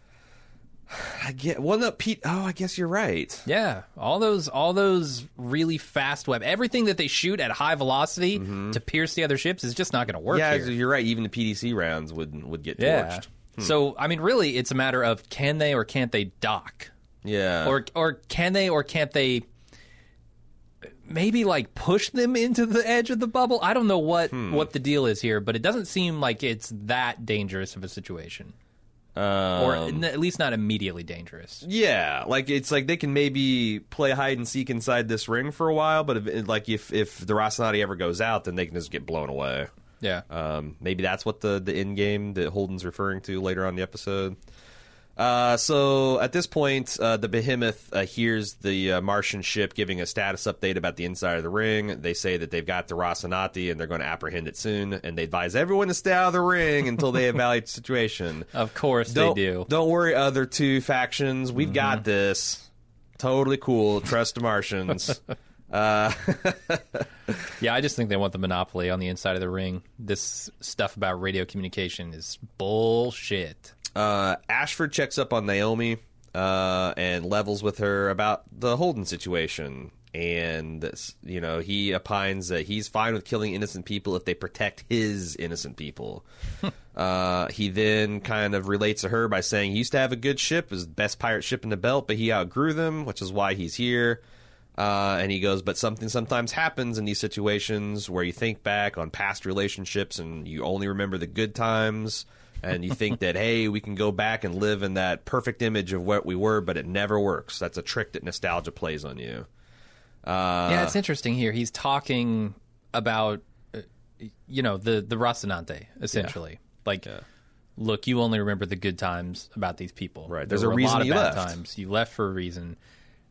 I get well, no, Pete. Oh, I guess you're right. Yeah, all those all those really fast web everything that they shoot at high velocity to pierce the other ships is just not going to work Mm-hmm. yeah, here. you're right. Even the PDC rounds would would get Yeah. torched. So I mean, really, it's a matter of can they or can't they dock, Yeah. or or can they or can't they maybe like push them into the edge of the bubble? I don't know what Hmm. what the deal is here, but it doesn't seem like it's that dangerous of a situation. or Um, n- at least not immediately dangerous. Yeah, like it's like they can maybe play hide and seek inside this ring for a while, but if, like if if the Rocinante ever goes out, then they can just get blown away. Yeah. Um, maybe that's what the the end game that Holden's referring to later on the episode. Uh, so at this point, uh, the Behemoth uh, hears the uh, Martian ship giving a status update about the inside of the ring. They say that they've got the Rocinante and they're going to apprehend it soon, and they advise everyone to stay out of the ring until they evaluate the situation. of course Don't, they do. Don't worry, other two factions. We've got this. Totally cool. Trust the Martians. uh, Yeah, I just think they want the monopoly on the inside of the ring. This stuff about radio communication is bullshit. Uh, Ashford checks up on Naomi uh, and levels with her about the Holden situation. And, you know, he opines that he's fine with killing innocent people if they protect his innocent people. uh, he then kind of relates to her by saying he used to have a good ship, his best pirate ship in the belt, but he outgrew them, which is why he's here. Uh, and he goes, but something sometimes happens in these situations where you think back on past relationships and you only remember the good times. And you think that, hey, we can go back and live in that perfect image of what we were, but it never works. That's a trick that nostalgia plays on you. Uh, yeah, it's interesting here. He's talking about, uh, you know, the the Rocinante essentially. Like, look, you only remember the good times about these people. Right. There There's a were reason lot of you bad left. times. You left for a reason.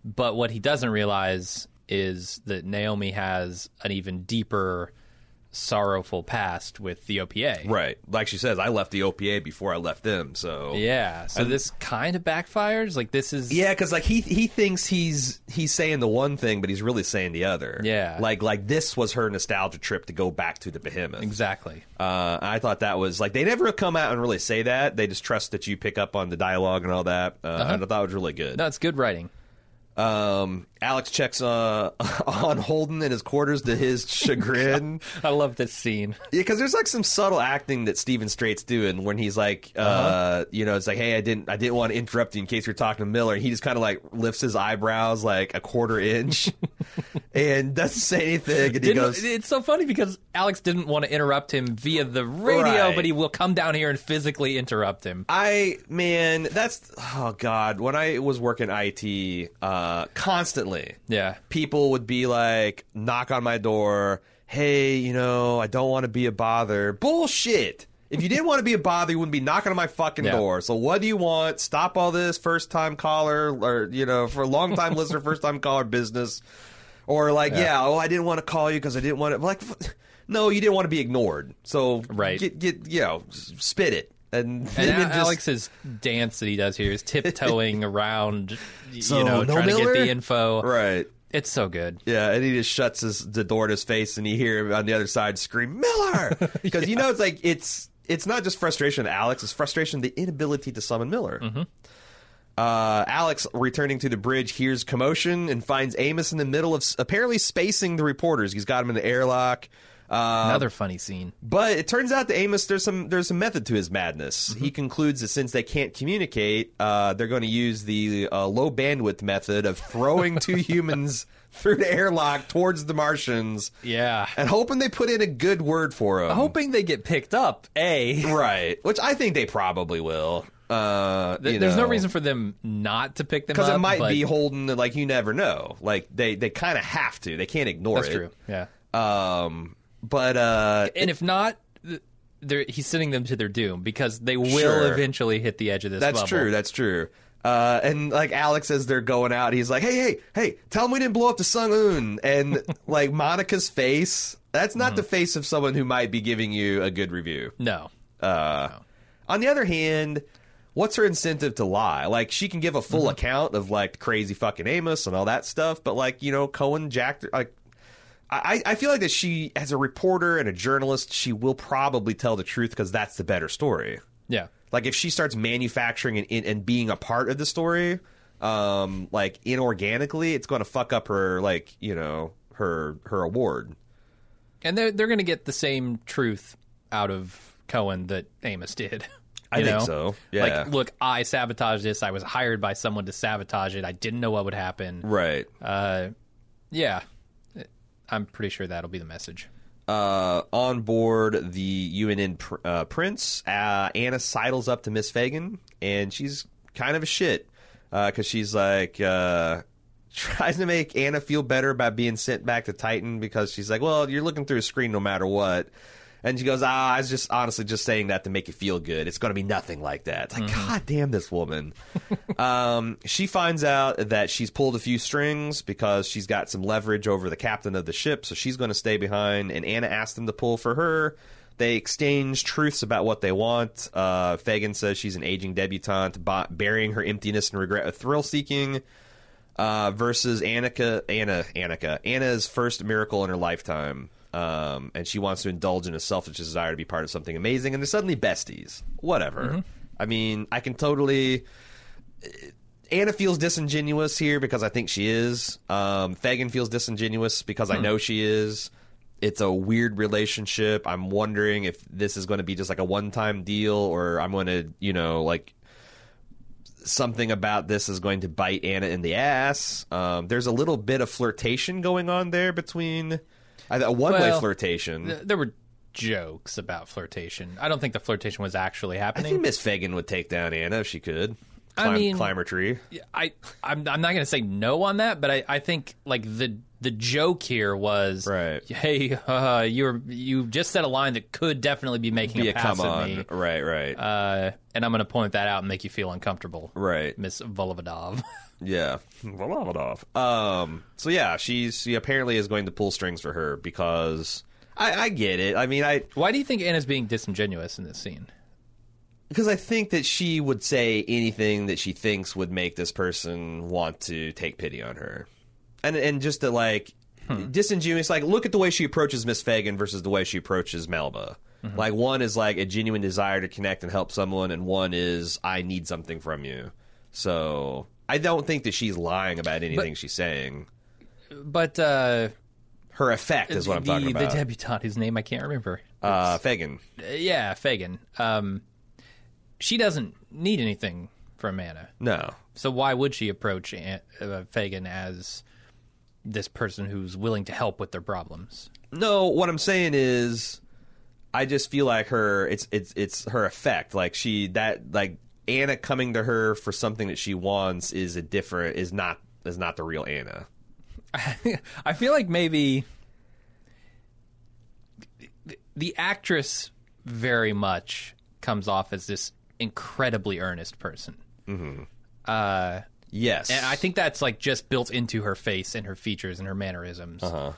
But what he doesn't realize is that Naomi has an even deeper, sorrowful past with the OPA. Right. Like she says, I left the OPA before I left them. So Yeah. So this kind of backfires. Like this is Yeah, because like he he thinks he's he's saying the one thing, but he's really saying the other. Yeah. like like this was her nostalgia trip to go back to the behemoth. exactly. Uh, I thought that was like they never come out and really say that. They just trust that you pick up on the dialogue and all that. Uh, I thought that was really good. No, it's good writing. Um, Alex checks uh, on Holden in his quarters to his chagrin. I love this scene. Yeah, because there's like some subtle acting that Steven Strait's doing when he's like, uh, Uh-huh. you know, it's like, hey, I didn't, I didn't want to interrupt you in case you're talking to Miller. And he just kind of like lifts his eyebrows like a quarter inch, and doesn't say anything. And he goes, it's so funny because Alex didn't want to interrupt him via the radio, Right. but he will come down here and physically interrupt him. I man, that's oh god. When I was working IT, uh, constantly, Yeah. people would be like, knock on my door. Hey, you know, I don't want to be a bother. Bullshit. If you didn't want to be a bother, you wouldn't be knocking on my fucking Yeah. door. So what do you want? Stop all this first time caller or you know, for a long time listener, first time caller business. Or like, yeah. oh, I didn't want to call you because I didn't want to. Like, f- no, you didn't want to be ignored. So Right. get get you know, s- spit it. And, And just- Alex's dance that he does here is tiptoeing around, y- So, you know, no trying to get the info. right. It's so good. Yeah, and he just shuts his the door to his face, and you hear him on the other side scream Miller because you know it's like it's it's not just frustration at Alex; it's frustration the inability to summon Miller. Uh, Alex, returning to the bridge, hears commotion and finds Amos in the middle of apparently spacing the reporters. He's got him in the airlock. Uh, Another funny scene. but it turns out that Amos there's some there's some method to his madness. He concludes that since they can't communicate, uh, they're going to use the uh, low bandwidth method of throwing two humans through the airlock towards the Martians Yeah. and hoping they put in a good word for them. Hoping they get picked up, A. right, which I think they probably will. Uh, Th- There's no reason for them not to pick them up. because it might but be holding. Like you never know. Like they they kind of have to. They can't ignore That's it. true. Yeah. Um, but uh, And if not, they're, he's sending them to their doom because they will Sure. eventually hit the edge of this That's bubble. true. That's true. Uh, and like Alex, as they're going out, he's like, "Hey, hey, hey! Tell him we didn't blow up the Seung Un." And like Monica's face, that's not the face of someone who might be giving you a good review. No. Uh, On the other hand, what's her incentive to lie? Like she can give a full account of like crazy fucking Amos and all that stuff, but like you know, Cohen jacked like. I, I feel like that she, as a reporter and a journalist, she will probably tell the truth because that's the better story. Yeah. Like if she starts manufacturing and, and, being a part of the story, um, like inorganically, it's going to fuck up her like you know her her award. And they're they're going to get the same truth out of Cohen that Amos did. I You think know? so. Yeah. Like, look, I sabotaged this. I was hired by someone to sabotage it. I didn't know what would happen. Right. Uh, yeah, I'm pretty sure that'll be the message. uh, on board the UNN pr- uh, Prince, uh, Anna sidles up to Miss Fagan, and she's kind of a shit because she's like uh, tries to make Anna feel better about being sent back to Titan because she's like, well, you're looking through a screen no matter what. And she goes, ah, I was just honestly just saying that to make you feel good. It's going to be nothing like that. It's like, God damn this woman. um, she finds out that she's pulled a few strings because she's got some leverage over the captain of the ship, so she's going to stay behind. And Anna asks them to pull for her. They exchange truths about what they want. Uh, Fagan says she's an aging debutante, ba- burying her emptiness and regret with thrill seeking. Uh, versus Annika, Anna, Annika, Anna's first miracle in her lifetime. Um, and she wants to indulge in a selfish desire to be part of something amazing, and they're suddenly besties. Whatever. I mean, I can totally. Anna feels disingenuous here because I think she is. Um, Fagan feels disingenuous because I know she is. It's a weird relationship. I'm wondering if this is going to be just like a one time deal or I'm going to, you know, like something about this is going to bite Anna in the ass. Um, there's a little bit of flirtation going on there between a one way Well, flirtation. Th- There were jokes about flirtation. I don't think the flirtation was actually happening. I think Miss Fagan would take down Anna if she could. I Climb, mean- climb her tree. I I'm, I'm not going to say no on that, but I, I think like the the joke here was Right. Hey, uh, you're you just said a line that could definitely be making Be a a pass come at on. me, Right, right, uh, and I'm going to point that out and make you feel uncomfortable, right. Miss Volovodov. Yeah. Um. So yeah, she's she apparently is going to pull strings for her because I, I get it. I mean, I Why do you think Anna's being disingenuous in this scene? because I think that she would say anything that she thinks would make this person want to take pity on her, and and just to like disingenuous. Like, look at the way she approaches Miss Fagan versus the way she approaches Melba. Like, one is like a genuine desire to connect and help someone, and one is I need something from you. So I don't think that she's lying about anything she's saying. But uh, Her effect is what I'm the, talking about. The debutante, whose name I can't remember. uh, Fagan. Uh, yeah, Fagan. Um, she doesn't need anything from Anna. No. So why would she approach An- uh, Fagan as this person who's willing to help with their problems? No, what I'm saying is I just feel like her it's it's it's her effect. Like she that like Anna coming to her for something that she wants is a different is not is not the real Anna. I feel like maybe the- the actress very much comes off as this incredibly earnest person. Mm-hmm. Uh, Yes. and I think that's like just built into her face and her features and her mannerisms. uh-huh.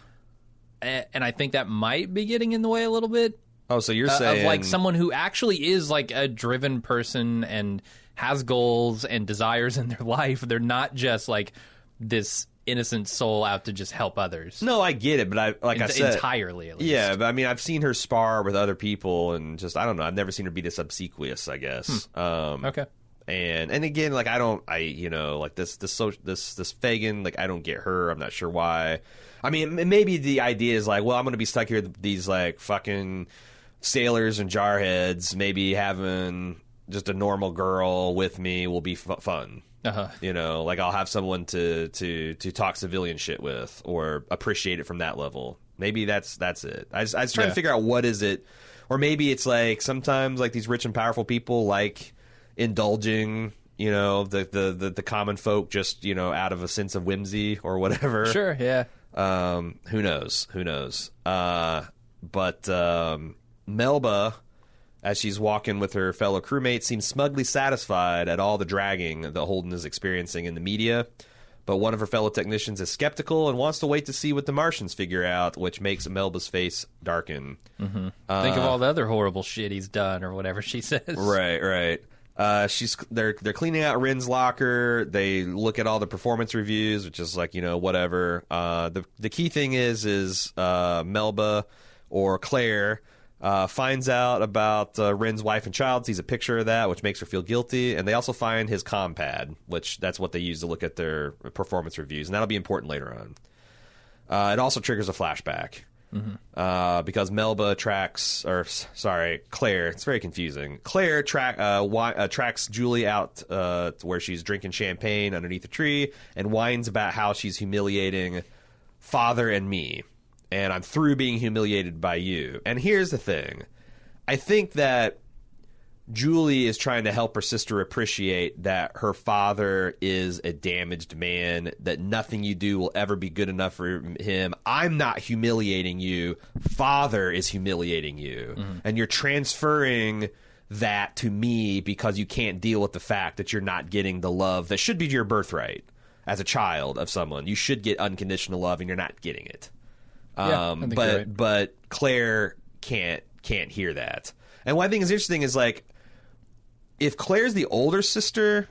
And I think that might be getting in the way a little bit Oh, so you're uh, saying of like someone who actually is like a driven person and has goals and desires in their life. They're not just like this innocent soul out to just help others. No, I get it, but I like I said entirely at least. Yeah, but I mean, I've seen her spar with other people, and just I don't know. I've never seen her be this obsequious. I guess. Um, Okay. And and again, like I don't, I you know, like this this so this this Fagan, like I don't get her. I'm not sure why. I mean, maybe the idea is like, well, I'm going to be stuck here with these like fucking sailors and jarheads. Maybe having just a normal girl with me will be f- fun. Uh-huh. You know, like I'll have someone to to to talk civilian shit with or appreciate it from that level. Maybe that's that's it. I was, I was trying Yeah. to figure out what is it, or maybe it's like sometimes like these rich and powerful people like indulging. You know, the the the, the common folk just you know out of a sense of whimsy or whatever. Sure. Yeah. Um, who knows? Who knows? Uh, but um, Melba, as she's walking with her fellow crewmates, seems smugly satisfied at all the dragging that Holden is experiencing in the media. But one of her fellow technicians is skeptical and wants to wait to see what the Martians figure out, which makes Melba's face darken. Think of all the other horrible shit he's done or whatever she says. Right, right. Uh, she's they're they're cleaning out Ren's locker. They look at all the performance reviews, which is like you know whatever. Uh, the the key thing is is uh, Melba or Claire uh, finds out about uh, Ren's wife and child, sees a picture of that, which makes her feel guilty, and they also find his compad, which that's what they use to look at their performance reviews, and that'll be important later on. Uh, it also triggers a flashback uh, because Melba tracks, or sorry, Claire. It's very confusing. Claire track uh, wi- uh, tracks Julie out uh, to where she's drinking champagne underneath a tree and whines about how she's humiliating father and me. and I'm through being humiliated by you. And here's the thing I think that Julie is trying to help her sister appreciate that her father is a damaged man, that nothing you do will ever be good enough for him. I'm not humiliating you. Father is humiliating you. And you're transferring that to me because you can't deal with the fact that you're not getting the love that should be your birthright as a child of someone. You should get unconditional love and you're not getting it. Yeah, Um, but right. but Claire can't can't hear that. And what I think is interesting is like if Claire's the older sister,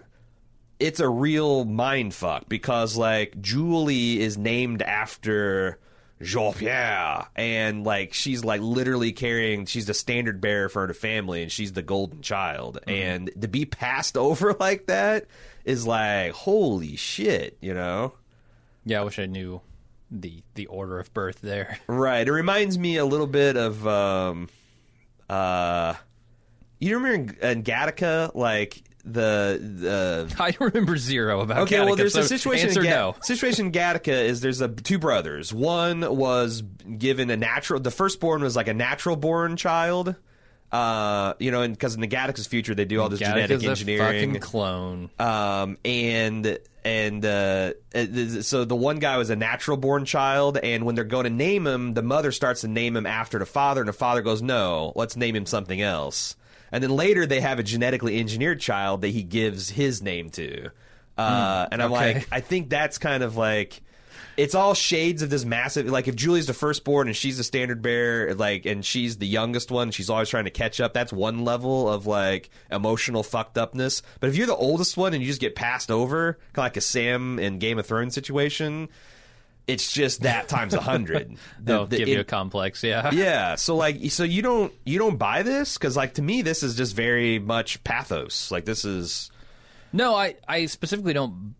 it's a real mind fuck because like Julie is named after Jean Pierre, and like she's like literally carrying. She's the standard bearer for her family, and she's the golden child. And to be passed over like that is like holy shit, you know. Yeah, I wish I knew the the order of birth there. Right. It reminds me a little bit of um uh you remember in, in Gattaca like the the I remember zero about. Okay, well, there's so a situation. Answer in Ga- no. Situation in Gattaca is there's a two brothers. One was given a natural. The firstborn was like a natural born child. Uh, you know, and because in the Gattaca's future they do all this genetic Gattaca's a engineering. fucking clone. Um, and and uh, uh, so the one guy was a natural born child, and when they're going to name him, the mother starts to name him after the father, and the father goes, "No, let's name him something else." And then later they have a genetically engineered child that he gives his name to, uh, and I'm okay. like, I think that's kind of like. It's all shades of this massive. Like if Julie's the firstborn and she's the standard bearer, like, and she's the youngest one, she's always trying to catch up. That's one level of like emotional fucked upness. But if you're the oldest one and you just get passed over, kind of like a Sam in Game of Thrones situation, it's just that times a hundred. The- They'll the- give you a complex. Yeah. yeah. So like, so you don't you don't buy this because like to me this is just very much pathos. Like this is No, I I specifically don't.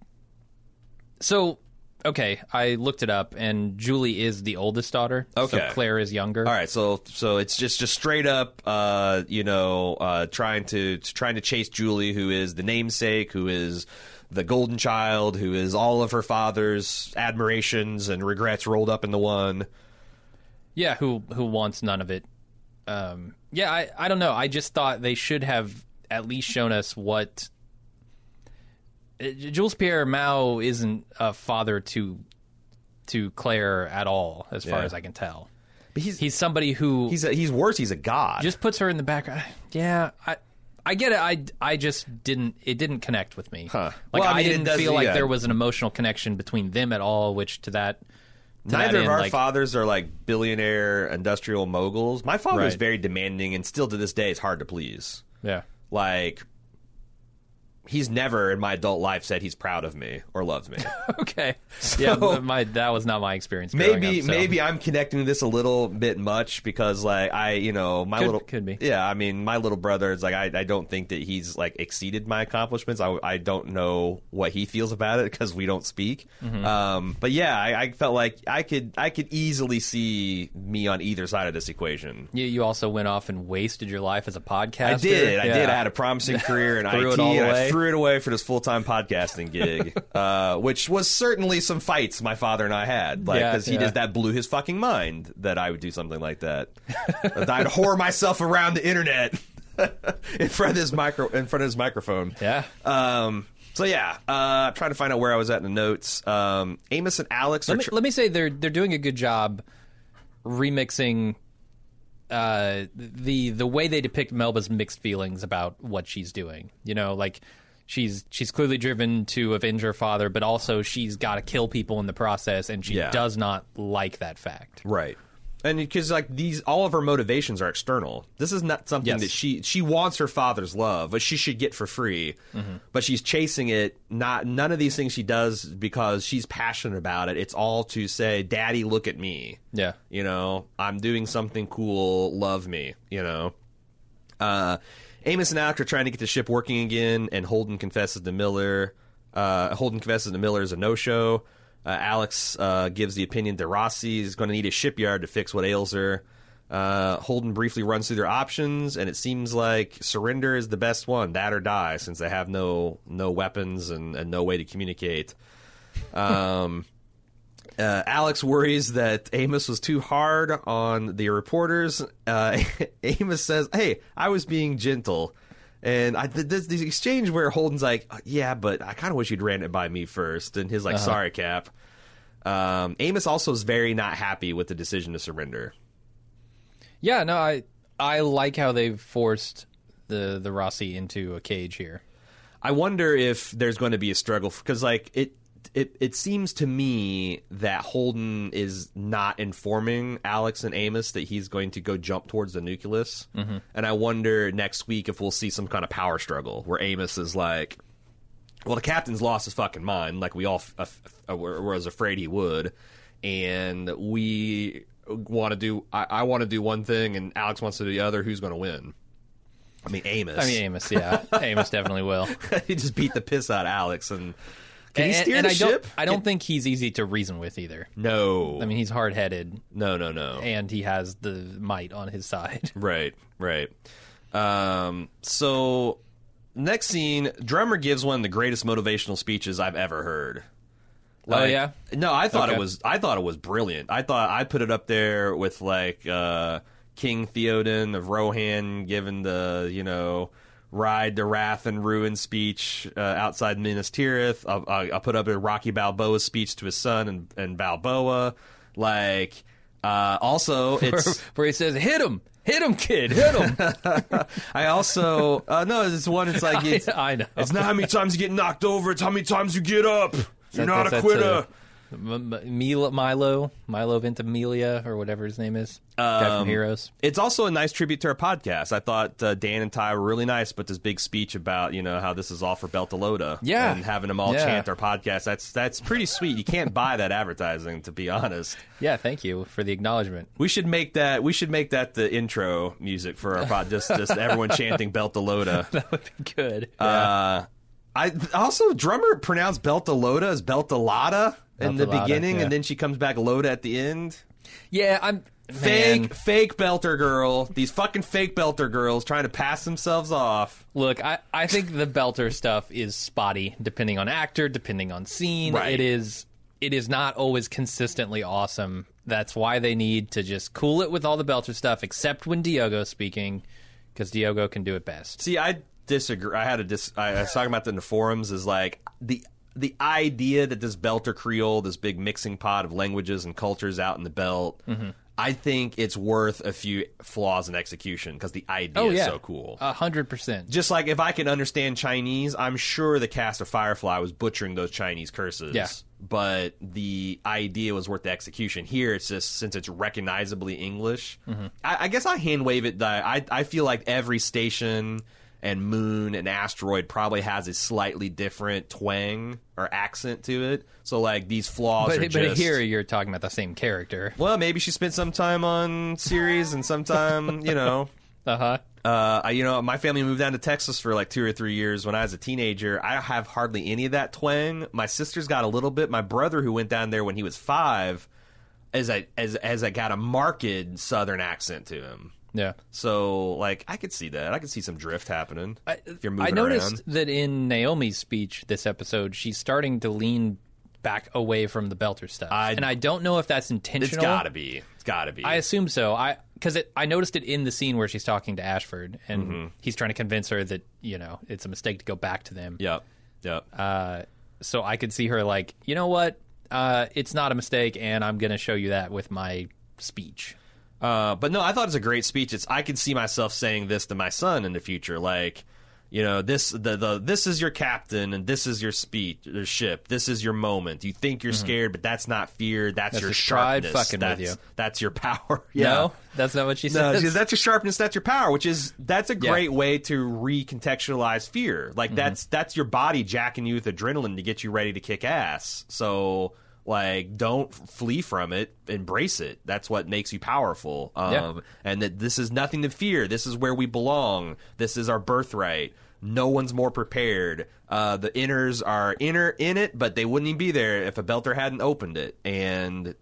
So, okay, I looked it up, and Julie is the oldest daughter. Okay. so Claire is younger. All right, so so it's just just straight up, uh, you know, uh, trying to trying to chase Julie, who is the namesake, who is the golden child, who is all of her father's admirations and regrets rolled up into one. Yeah, who who wants none of it? Um, yeah, I I don't know. I just thought they should have at least shown us what. Uh, Jules Pierre Mao isn't a father to to Claire at all, as far Yeah. as I can tell. But he's he's He's somebody who he's, a, he's worse. He's a god. just puts her in the background. Yeah, I I get it. I I just didn't. It didn't connect with me. Huh. Like Well, I I, mean, it didn't does- feel like yeah. there was an emotional connection between them at all. Which to that. To that Neither of end, our like, fathers are like billionaire industrial moguls. My father is Right. very demanding, and still to this day, is hard to please. Yeah. Like, he's never in my adult life said he's proud of me or loves me. Okay. yeah, my that was not my experience. maybe up, so. maybe I'm connecting this a little bit much because like I you know my Could- little could be. yeah I mean my little brother is like I, I don't think that he's like exceeded my accomplishments I, I don't know what he feels about it because we don't speak Mm-hmm. um but yeah I, I felt like I could I could easily see me on either side of this equation You, you also went off and wasted your life as a podcaster. I did. I did. I had a promising career in Threw IT, it all and I away. Threw it away for this full time podcasting gig, uh, which was certainly some fights my father and I had, like Yeah, because he yeah. just that blew his fucking mind that I would do something like that. That I'd whore myself around the internet in front of his micro in front of his microphone. Yeah. Um. So yeah, uh, trying to find out where I was at in the notes. Um, Amos and Alex are Let me, tr- let me say they're they're doing a good job remixing uh, the the way they depict Melba's mixed feelings about what she's doing. You know, like she's she's clearly driven to avenge her father, but also she's got to kill people in the process, and she Yeah. does not like that fact. Right. And because like these, all of her motivations are external. This is not something Yes. that she she wants her father's love, but she should get for free. But she's chasing it. Not none of these things she does because she's passionate about it. It's all to say, "Daddy, look at me." Yeah. You know, I'm doing something cool. Love me. You know. Uh, Amos and Alec are trying to get the ship working again, and Holden confesses to Miller. Uh, Holden confesses to Miller is a no-show. Uh, Alex uh, gives the opinion that Roci is going to need a shipyard to fix what ails her. Uh, Holden briefly runs through their options, and it seems like surrender is the best one, that or die, since they have no no weapons and, and no way to communicate. Um, Uh, Alex worries that Amos was too hard on the reporters. Uh, Amos says, "Hey, I was being gentle." And I th- this, this exchange where Holden's like, "Yeah, but I kind of wish you'd ran it by me first. and he's like, "Sorry, Cap." Um, Amos also is very not happy with the decision to surrender. Yeah, no, I I like how they've forced the the Roci into a cage here. I wonder if there's going to be a struggle because, like, it it it seems to me that Holden is not informing Alex and Amos that he's going to go jump towards the nucleus, mm-hmm. and I wonder next week if we'll see some kind of power struggle where Amos is like, "Well, the captain's lost his fucking mind, like we all f- f- f- was afraid he would, and we want to do. I, I want to do one thing, and Alex wants to do the other. Who's going to win?" I mean, Amos. I mean, Amos, yeah, Amos definitely will. he just beat the piss out of Alex, and can and, he steer and the I ship? don't, I don't think he's easy to reason with either. No, I mean, he's hard headed, no, no, no. and he has the might on his side. Right, right. Um, so next scene, drummer gives one of the greatest motivational speeches I've ever heard. Oh, yeah? No, I thought it was. I thought it was brilliant. I thought I put it up there with like uh, King Theoden of Rohan giving the you know ride to wrath and ruin speech uh, outside Minas Tirith. I'll, I'll, I'll put up a Rocky Balboa speech to his son and, and Balboa. Like uh, also, it's Where he says, "Hit him, hit him, kid, hit him." I also uh, no, it's one. It's like it's, I know. it's not how many times you get knocked over; it's how many times you get up. You're not a quitter. That's, M- M- Milo, Milo, Milo Ventimiglia, or whatever his name is, guy Um, from Heroes. It's also a nice tribute to our podcast. I thought uh, Dan and Ty were really nice, but this big speech about you know how this is all for Beltalowda, Yeah. and having them all Yeah. chant our podcast. That's that's pretty sweet. You can't buy that advertising, to be honest. Yeah, thank you for the acknowledgement. We should make that. We should make that the intro music for our pod. Just just everyone chanting Beltalowda. That would be good. Uh, I also drummer pronounced Beltalowda as Beltalada in the Beltalowda, beginning, yeah. and then she comes back loaded at the end. yeah, I'm Fake, man, fake belter girl. These fucking fake belter girls trying to pass themselves off. Look, I, I think the Belter stuff is spotty, depending on actor, depending on scene. Right. It is it is not always consistently awesome. That's why they need to just cool it with all the Belter stuff, except when Diogo's speaking, because Diogo can do it best. See, I disagree. I had a dis. I, I was talking about that in the forums. Is like the the idea that this belter Creole, this big mixing pot of languages and cultures out in the belt. Mm-hmm. I think it's worth a few flaws in execution because the idea Oh is so cool. a hundred percent. just like if I can understand Chinese, I'm sure the cast of Firefly was butchering those Chinese curses. Yeah. But the idea was worth the execution. Here, it's just since it's recognizably English. Mm-hmm. I, I guess I hand wave it. That I I feel like every station and moon and asteroid probably has a slightly different twang or accent to it. So like these flaws But, but just here you're talking about the same character. well, maybe she spent some time on Ceres and some time, you know. Uh huh. Uh, I, you know, my family moved down to Texas for like two or three years when I was a teenager. I have hardly any of that twang. My sister's got a little bit. My brother, who went down there when he was five, as I as as I got a marked Southern accent to him. Yeah. So, like, I could see that. I could see some drift happening I, if you're moving I noticed around. that in Naomi's speech this episode, she's starting to lean back away from the Belter stuff, I- and I don't know if that's intentional. It's got to be. It's got to be. I assume so. I because I noticed it in the scene where she's talking to Ashford, and Mm-hmm. he's trying to convince her that you know it's a mistake to go back to them. yep. Yep. Uh, so I could see her like, you know what? Uh, it's not a mistake, and I'm going to show you that with my speech. Uh, but no, I thought it was a great speech. It's I can see myself saying this to my son in the future, like, you know, this the the this is your captain and this is your speech, your ship. This is your moment. You think you're scared, but that's not fear. That's, Mm-hmm. That's your sharpness. fucking with that's, you. That's your power. No, that's not what she No, says. that's your sharpness. That's your power. Which is that's a Yeah. great way to recontextualize fear. Like Mm-hmm. that's that's your body jacking you with adrenaline to get you ready to kick ass. So like, don't flee from it. Embrace it. That's what makes you powerful. Um, Yeah. And that this is nothing to fear. This is where we belong. This is our birthright. No one's more prepared. Uh, the inners are inner in it, but they wouldn't even be there if a belter hadn't opened it. And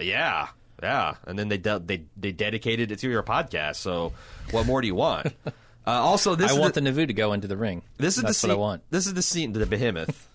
yeah, yeah. And then they de- they they dedicated it to your podcast. So what more do you want? Uh, also, this I want the, the Nauvoo to go into the ring. this is that's the what scene. I want. This is the scene. The behemoth.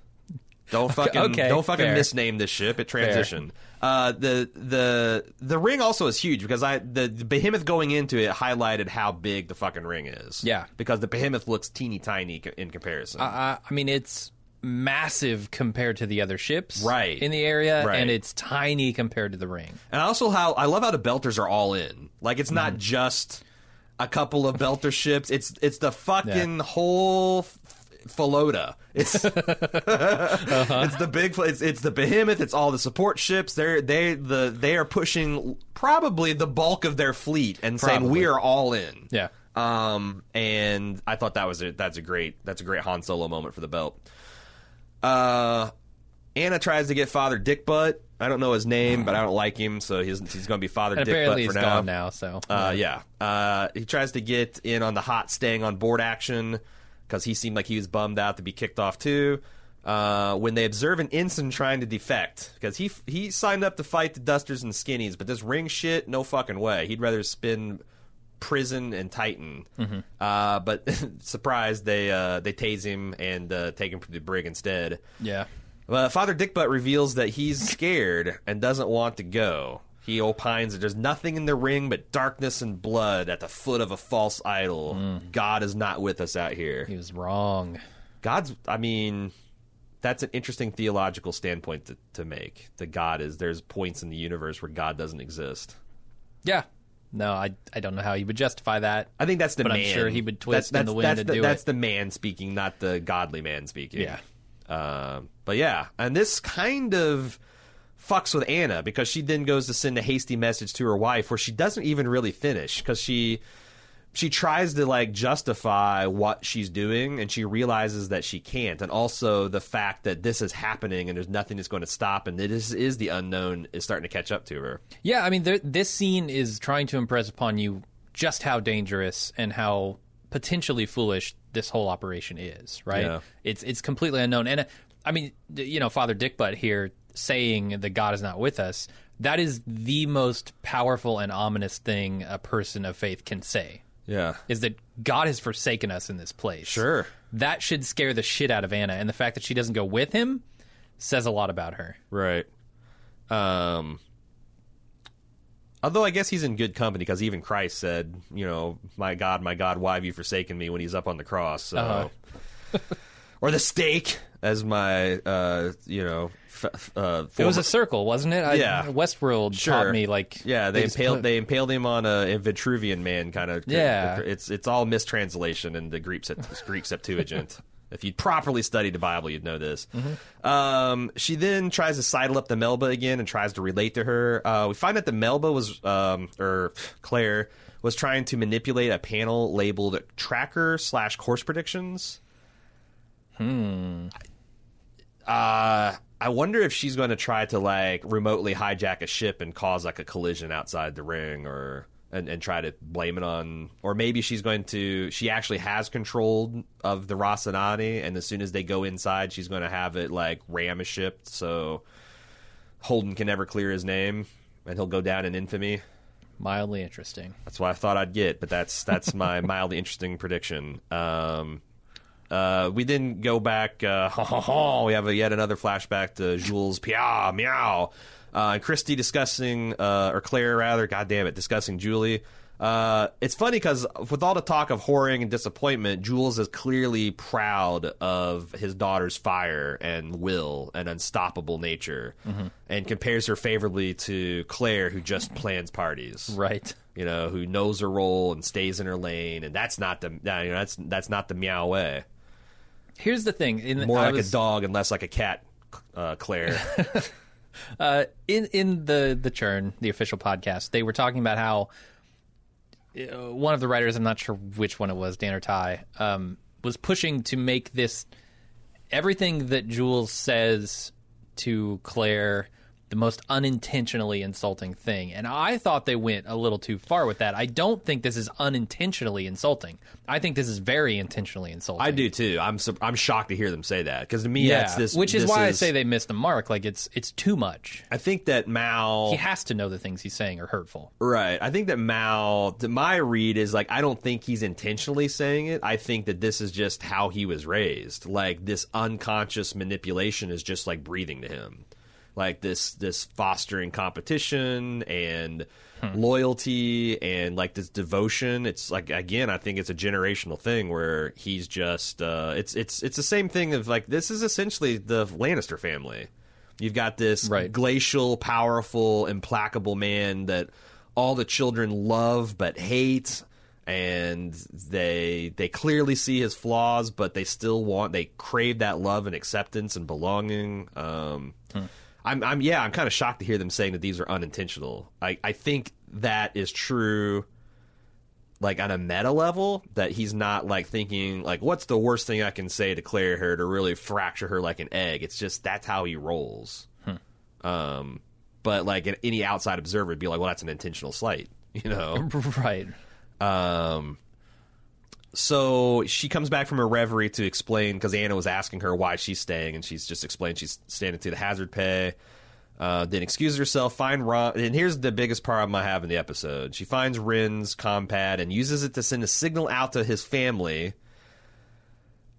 Don't fucking Okay, don't fucking fair. misname this ship. It transitioned. Uh, the the the ring also is huge because I the, the behemoth going into it highlighted how big the fucking ring is. Yeah. because the behemoth looks teeny tiny in comparison. Uh, I mean, it's massive compared to the other ships Right. in the area, Right. and it's tiny compared to the ring. And also how I love how the belters are all in. Like it's Mm-hmm. not just a couple of belter ships. It's it's the fucking whole f- Flota. It's Uh-huh. it's the big it's it's the behemoth. It's all the support ships. They're they the they are pushing probably the bulk of their fleet and saying we are all in. Yeah. Um, and I thought that was a that's a great that's a great Han Solo moment for the belt. Uh, Anna tries to get Father Dick Butt. I don't know his name, but I don't like him, so he's he's going to be Father And Dick apparently Butt he's for now. gone now, so Uh, yeah. Uh, he tries to get in on the hot staying on board action because he seemed like he was bummed out to be kicked off too. Uh, when they observe an ensign trying to defect, because he he signed up to fight the Dusters and Skinnies, but this ring shit, no fucking way. He'd rather spin prison and Titan. Uh, but surprised they uh, they tase him and uh, take him to the brig instead. yeah. Father Dickbutt reveals that he's scared and doesn't want to go. He opines that there's nothing in the ring but darkness and blood at the foot of a false idol. God is not with us out here. He was wrong. God's, I mean, that's an interesting theological standpoint to, to make. That God is, there's points in the universe where God doesn't exist. Yeah. No, I I don't know how he would justify that. I think that's the But I'm man. sure he would twist in the wind that's to the, do That's it. the man speaking, not the godly man speaking. Yeah. Um, but yeah, and this kind of fucks with Anna because she then goes to send a hasty message to her wife where she doesn't even really finish because she she tries to like justify what she's doing and she realizes that she can't and also the fact that this is happening and there's nothing that's going to stop and this is the unknown is starting to catch up to her Yeah, I mean, there, this scene is trying to impress upon you just how dangerous and how potentially foolish this whole operation is. Right? Yeah. It's it's completely unknown, and uh, I mean, you know, Father Dickbutt here saying that God is not with us. That is the most powerful and ominous thing a person of faith can say. yeah Is that God has forsaken us in this place? Sure. That should scare the shit out of Anna, and the fact that she doesn't go with him says a lot about her. Right. Um. Although I guess he's in good company because even Christ said, you know, "My God, my God, why have you forsaken me?" when he's up on the cross. So, Uh-huh. or the stake, as my, uh, you know, f- uh, It was a circle, wasn't it? I, Yeah. Westworld Sure. taught me like yeah, they, just impaled put- they impaled him on a, a Vitruvian man kind of. Yeah. it's it's all mistranslation in the Greek Greek Septuagint. If you'd properly studied the Bible, you'd know this. Mm-hmm. Um, she then tries to sidle up the Melba again and tries to relate to her. Uh, we find that the Melba was, um, or Claire was trying to manipulate a panel labeled tracker slash course predictions. Hmm. Uh, I wonder if she's going to try to like remotely hijack a ship and cause like a collision outside the ring, or and, and try to blame it on, or maybe she's going to. She actually has control of the Rocinante, and as soon as they go inside, she's going to have it like ram a ship, so Holden can never clear his name, and he'll go down in infamy. mildly interesting. That's what I thought I'd get, but that's that's my mildly interesting prediction. Um, uh, we then go back. Uh, we have a, yet another flashback to Jules Pierre Mao, uh, and Christy discussing, uh, or Claire rather, God damn it, discussing Julie. Uh, it's funny because with all the talk of whoring and disappointment, Jules is clearly proud of his daughter's fire and will and unstoppable nature, and compares her favorably to Claire, who just plans parties Right. you know, who knows her role and stays in her lane, and that's not the you know, that's that's not the meow way. Here's the thing. In, More I like was- a dog and less like a cat. Uh, Claire, Uh, in in the the churn, the official podcast, they were talking about how uh, one of the writers, I'm not sure which one it was, Dan or Ty, um, was pushing to make this everything that Jules says to Claire the most unintentionally insulting thing. And I thought they went a little too far with that. I don't think this is unintentionally insulting. I think this is very intentionally insulting. I do too. I'm su- I'm shocked to hear them say that because to me Yeah, that's this. which is this why I say they missed the mark. Like it's it's too much. I think that Mao He has to know the things he's saying are hurtful. Right. I think that Mao, my read is like, I don't think he's intentionally saying it. I think that this is just how he was raised. Like, this unconscious manipulation is just like breathing to him. Like, this, this fostering competition and loyalty and like this devotion. It's like, again, I think it's a generational thing where he's just, uh, it's, it's, it's the same thing of like, this is essentially the Lannister family. You've got this Right. glacial, powerful, implacable man that all the children love but hate and they they clearly see his flaws but they still want they crave that love and acceptance and belonging um I'm, I'm yeah i'm kind of shocked to hear them saying that these are unintentional. I i think that is true like on a meta level that he's not like thinking like what's the worst thing i can say to claire her to really fracture her like an egg? It's just that's how he rolls. Um but like any outside observer would be like well that's an intentional slight you know? Right. um, so she comes back from her reverie to explain because Anna was asking her why she's staying, and she's just explained she's standing to the hazard pay. Uh, then excuses herself, find Ron, and here's the biggest problem I have in the episode. She finds Ren's compad and uses it to send a signal out to his family,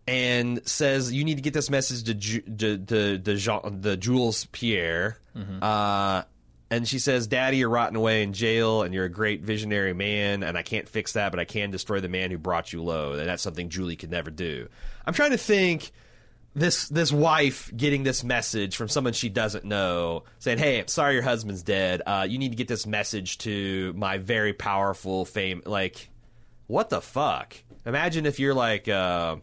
and says, "You need to get this message to Ju- to, to, to Jean, the Jules Pierre." Uh, and she says, Daddy, you're rotting away in jail, and you're a great visionary man, and I can't fix that, but I can destroy the man who brought you low. And that's something Julie could never do. I'm trying to think this this wife getting this message from someone she doesn't know, saying, "Hey, I'm sorry your husband's dead. Uh, you need to get this message to my very powerful fame." Like, what the fuck? Imagine if you're like, uh,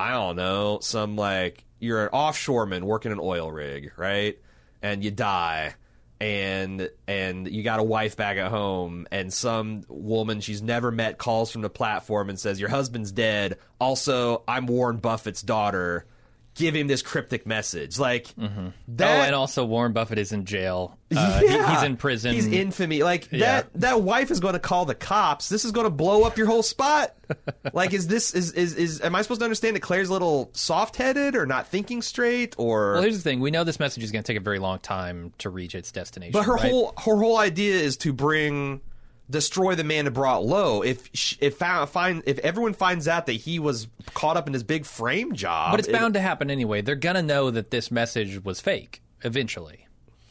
I don't know, some like you're an offshoreman working an oil rig, right? And you die. And and you got a wife back at home, and some woman she's never met calls from the platform and says, "Your husband's dead. Also, I'm Warren Buffett's daughter. Give him this cryptic message." Like that. oh, and also Warren Buffett is in jail. Uh, he- Yeah. he's in prison. He's infamy. Like Yeah. that. That wife is going to call the cops. This is going to blow up your whole spot. like, is this is is is? Am I supposed to understand that Claire's a little soft headed or not thinking straight or? Well, here's the thing: we know this message is going to take a very long time to reach its destination. but her right? whole her whole idea is to bring destroy the man that brought low. If if find if everyone finds out that he was caught up in his big frame job, But it's it- bound to happen anyway. They're gonna know that this message was fake eventually.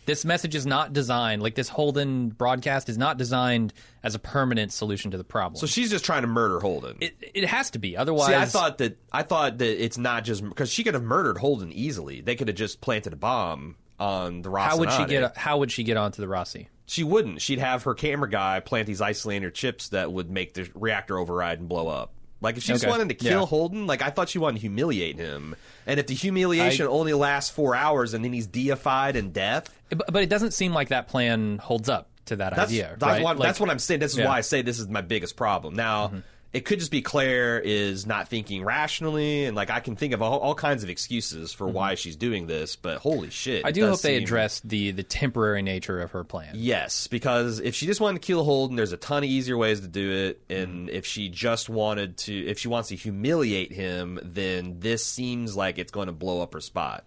This message is not designed like this Holden broadcast is not designed as a permanent solution to the problem. So she's just trying to murder Holden. it, it has to be. Otherwise, See, I thought that I thought that it's not just because she could have murdered Holden easily. They could have just planted a bomb on the Rocinante. how would she get? How would she get onto the Roci? She wouldn't. She'd have her camera guy plant these isolander chips that would make the reactor override and blow up. Like if she just wanted to kill Yeah. Holden, like I thought she wanted to humiliate him. And if the humiliation I- only lasts four hours and then he's deified in death, But, but it doesn't seem like that plan holds up to that that's idea. that's, right? what, Like- that's what I'm saying. This is Yeah. Mm-hmm. why I say this is my biggest problem. Now, it could just be Claire is not thinking rationally, and like I can think of all, all kinds of excuses for why she's doing this. But holy shit, Mm-hmm. I do hope they seem- address the the temporary nature of her plan. Yes, because if she just wanted to kill Holden, there's a ton of easier ways to do it. And if she just wanted to, if she wants to humiliate him, then this seems like it's going to blow up her spot.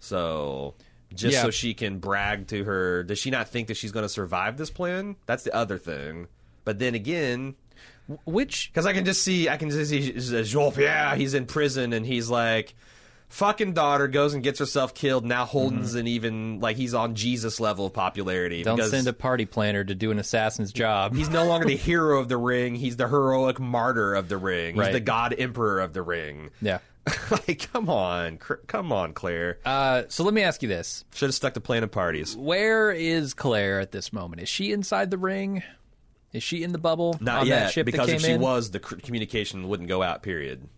So, just Yeah. so she can brag to her, does she not think that she's going to survive this plan? That's the other thing. But then again, Which because I can just see, I can just see Jean Pierre. He's in prison, and he's like, "Fucking daughter goes and gets herself killed." Now Holden's an even like he's on Jesus level of popularity. don't send a party planner to do an assassin's job. He's no longer the hero of the ring. He's the heroic martyr of the ring. He's the god emperor of the ring. yeah. like, come on, Cr- come on, Claire. Uh, so let me ask you this: Should have stuck to planning parties. Where is Claire at this moment? Is she inside the ring? Is she in the bubble Not on yet, that ship because if she in? was, the communication wouldn't go out. Period.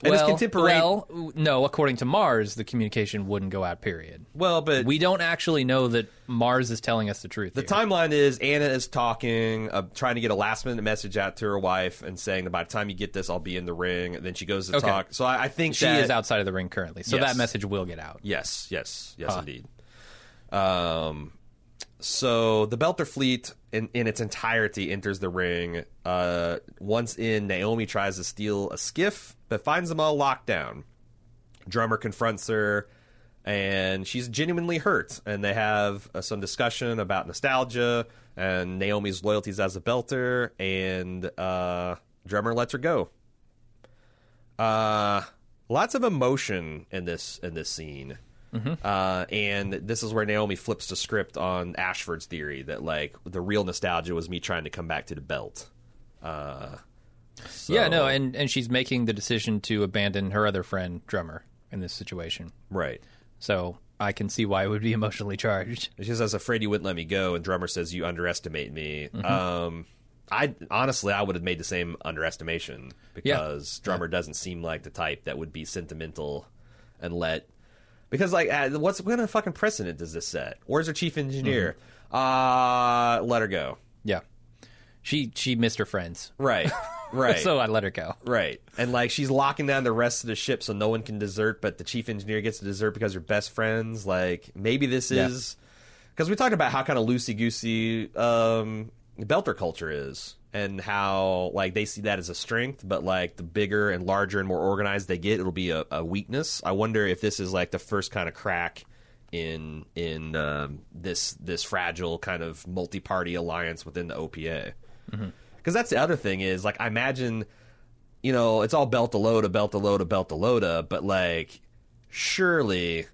And well, it's contemporary. well, no. According to Mars, the communication wouldn't go out. Period. well, but We don't actually know that Mars is telling us the truth. The timeline is Anna is talking, uh, trying to get a last minute message out to her wife and saying that by the time you get this, I'll be in the ring. And then she goes to Okay. talk. So I, I think she that, is outside of the ring currently, so Yes. that message will get out. Yes, yes, yes, Huh. indeed. Um, so the Belter fleet in, in its entirety enters the ring. Uh, once in, Naomi tries to steal a skiff, but finds them all locked down. Drummer confronts her, and she's genuinely hurt. And they have uh, some discussion about nostalgia and Naomi's loyalties as a Belter, and uh, Drummer lets her go. Uh, lots of emotion in this in this scene. Uh, and this is where Naomi flips the script on Ashford's theory that like the real nostalgia was me trying to come back to the belt. Uh, so- Yeah, no, and and she's making the decision to abandon her other friend, drummer, in this situation. right. So I can see why it would be emotionally charged. She says, "I was "Afraid you wouldn't let me go," and drummer says, "You underestimate me." Um, I honestly, I would have made the same underestimation because drummer doesn't seem like the type that would be sentimental and let. Because like, uh, what's what kind of fucking precedent does this set? Where's her chief engineer? Uh let her go. Yeah, she she missed her friends, Right, right. so I let her go. Right. And like she's locking down the rest of the ship so no one can desert, but the chief engineer gets to desert because they're best friends. Like maybe this Yeah. is because we talked about how kind of loosey goosey um, Belter culture is and how like they see that as a strength, but like the bigger and larger and more organized they get, it'll be a, a weakness. I wonder if this is like the first kind of crack in in um, this this fragile kind of multi party alliance within the OPA. Because that's the other thing is like I imagine you know, it's all Beltalowda, belt to load, Beltalowda, but like, surely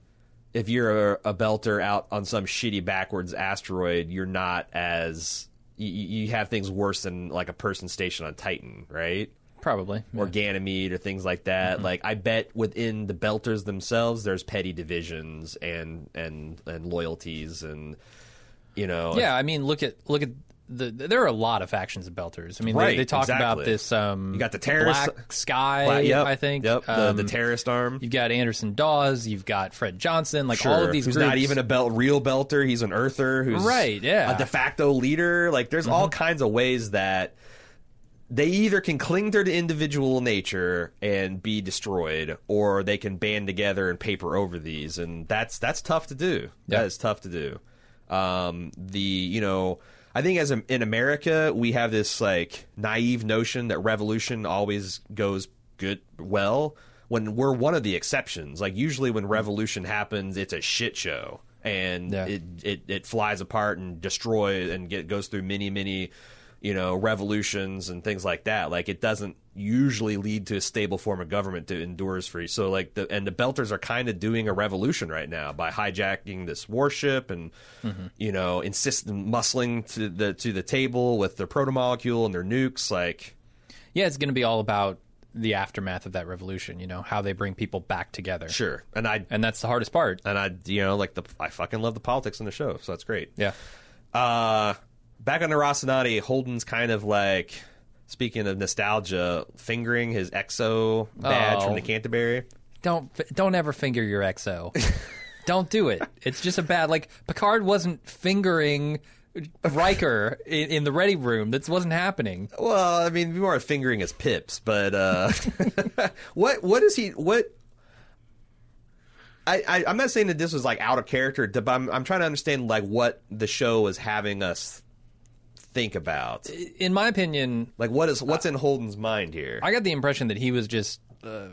if you're a, a belter out on some shitty backwards asteroid, you're not as you, you have things worse than like a person stationed on Titan, right? Probably. Or Ganymede or things like that. Mm-hmm. Like I bet within the belters themselves, there's petty divisions and and and loyalties and you know Yeah, I mean, look at look at the. There are a lot of factions of Belters. I mean, Right, they, they talk about this. Um, You got the terrorist- Black Sky. Well, yep, I think. Yep, the, Um, the terrorist arm. You've got Anderson Dawes. You've got Fred Johnson. Like all of these who's groups. not even a belt real belter he's an earther who's Right, yeah. Mm-hmm. a de facto leader like there's all kinds of ways that they either can cling to their individual nature and be destroyed or they can band together and paper over these and that's that's tough to do Yeah. that is tough to do um the you know I think as a, in America we have this like naive notion that revolution always goes good well when we're one of the exceptions like usually when revolution happens it's a shit show and Yeah. it, it it flies apart and destroys and get goes through many many you know revolutions and things like that like it doesn't usually lead to a stable form of government that endures for you so like the and the belters are kind of doing a revolution right now by hijacking this warship and you know insisting muscling to the to the table with their protomolecule and their nukes like Yeah, it's going to be all about the aftermath of that revolution. You know how they bring people back together. sure and i And that's the hardest part. and i you know like the i fucking love the politics in the show so that's great Yeah. Uh, back on the Rocinante, Holden's kind of like speaking of nostalgia, fingering his EXO badge Oh. from the Canterbury. Don't don't ever finger your EXO. don't do it. It's just a bad like Picard wasn't fingering Riker in, in the ready room. That wasn't happening. Well, I mean, more fingering his pips, but uh, what what is he what? I, I I'm not saying that this was like out of character, but I'm I'm trying to understand like what the show is having us think about. In my opinion, Like what is what's in Holden's mind here? I got the impression that he was just uh,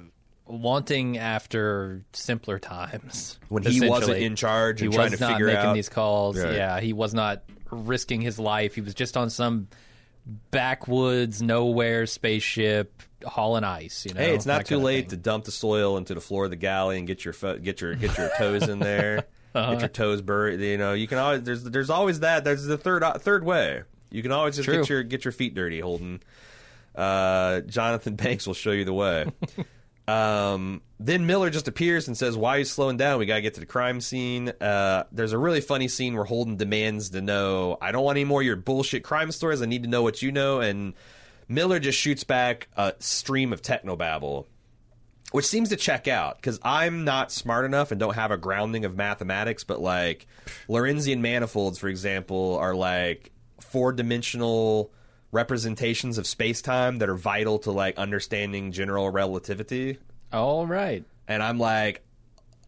wanting after simpler times When he wasn't essentially. in charge He and was trying to not figure making out- these calls. Right. Yeah, he was not risking his life. He was just on some backwoods, nowhere spaceship hauling ice. You know, Hey, it's not that too late thing. to dump the soil into the floor of the galley and get your fo- get your get your toes in there, Uh-huh. get your toes buried. You know, you can always there's there's always that. There's the third third way. You can always just True. get your get your feet dirty, Holden. Uh, Jonathan Banks will show you the way. um, then Miller just appears and says, "Why are you slowing down? We gotta get to the crime scene." Uh, there's a really funny scene where Holden demands to know, "I don't want any more of your bullshit crime stories. I need to know what you know." And Miller just shoots back a stream of technobabble, which seems to check out because I'm not smart enough and don't have a grounding of mathematics. But like Lorentzian manifolds, for example, are like four dimensional representations of space time that are vital to like understanding general relativity. All right. And I'm like,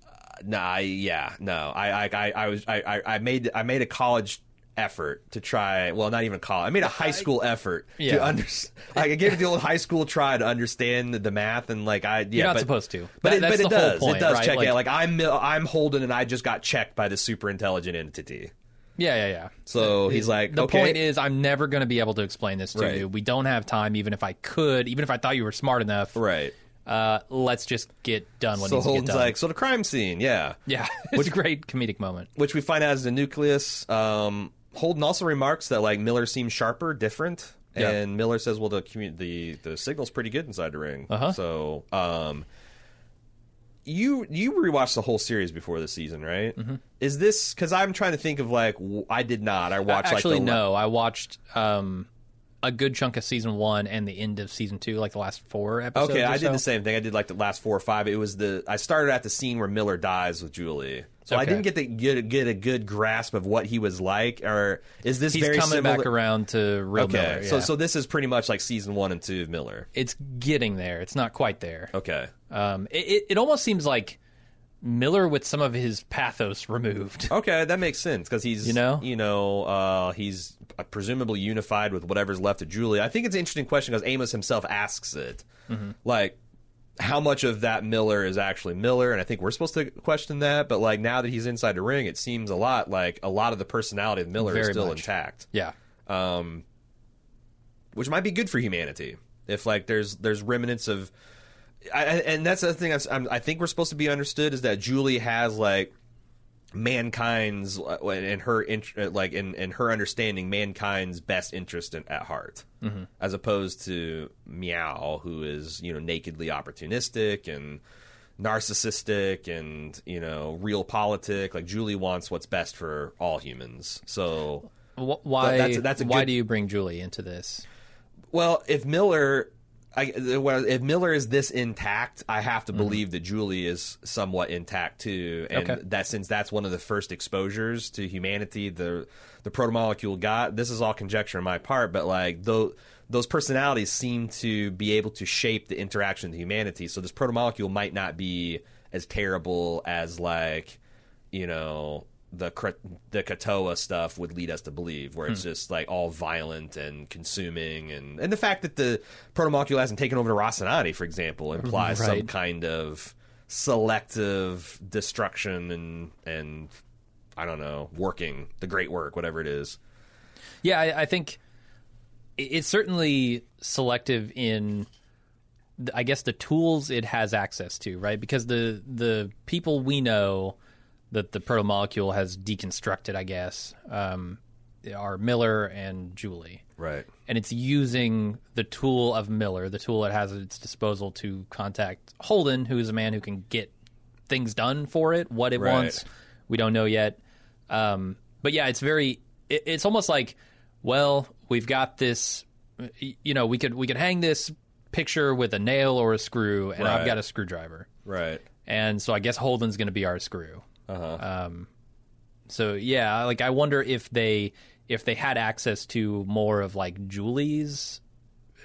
uh, no, I, yeah, no. I, I, I, I was, I, I- I made, I made a college effort to try. Well, not even a college. I made a high school effort Yeah. to understand. Like, I gave it the old high school try to understand the math and like I. Yeah, You're not but, supposed to. But, That- it, but it does. point, it does right? check Like- out. Like I'm, I'm Holden, and I just got checked by the super intelligent entity. Yeah, yeah, yeah. So he's like, the okay. point is, I'm never going to be able to explain this to Right. you. We don't have time, even if I could, even if I thought you were smart enough. right. Uh, let's just get done what So needs to get Holden's done. like, so the crime scene, yeah. yeah, it's a great comedic moment. which we find out is the nucleus. Um, Holden also remarks that like Miller seems sharper, different, Yeah. and Miller says, "Well, the commu- the the signal's pretty good inside the ring." Uh-huh. So, um, you you rewatched the whole series before the season, right? Mm-hmm. Is this because I'm trying to think of like w- I did not. I watched Actually, like the no. I watched um, a good chunk of season one and the end of season two, like the last four episodes. Okay, I did the same thing. I did like the last four or five. It was the I started at the scene where Miller dies with Julie. So I didn't get to get, get a good grasp of what he was like, or is this He's very coming similar? back around to real Okay, Miller. so so this is pretty much like season one and two of Miller. it's getting there. It's not quite there. Okay, Um, it, it, almost seems like Miller with some of his pathos removed. okay, that makes sense because he's You know? you know uh, he's presumably unified with whatever's left of Julie. I think it's an interesting question because Amos himself asks it, Mm-hmm. like how much of that Miller is actually Miller, and I think we're supposed to question that. But like now that he's inside the ring, it seems a lot like a lot of the personality of Miller is still much. intact. Yeah. um, which might be good for humanity if like there's there's remnants of I, I- and that's the thing I'm, I'm, think we're supposed to be understood is that Julie has like mankind's uh, in her int- uh, like in, in her understanding mankind's best interest in, at heart as opposed to Mao who is you know nakedly opportunistic and narcissistic and you know realpolitik like Julie wants what's best for all humans so Wh- Why? that's that's a why good- do you bring Julie into this? Well, if Miller, I, well, if Miller is this intact, I have to mm-hmm. believe that Julie is somewhat intact too, and Okay. that since that's one of the first exposures to humanity, the the protomolecule got. This is all conjecture on my part, but like those those personalities seem to be able to shape the interaction with humanity. So this protomolecule might not be as terrible as like you know the the Katoa stuff would lead us to believe, where it's hmm. just like all violent and consuming, and and the fact that the protomolecule hasn't taken over the Rocinante, for example, implies some kind of selective destruction and and I don't know working the great work, whatever it is. Yeah, I, I think it's certainly selective in, I guess, the tools it has access to, right? Because the the people we know that the proto molecule has deconstructed, I guess, um, are Miller and Julie. Right. and it's using the tool of Miller, the tool it has at its disposal to contact Holden, who is a man who can get things done for it. What it Right. wants, we don't know yet. Um, but yeah, it's very. It, it's almost like, well, we've got this. You know, we could we could hang this picture with a nail or a screw, and I've got a screwdriver, Right. and so I guess Holden's going to be our screw. Uh-huh. Um, so yeah, like I wonder if they if they had access to more of like Julie's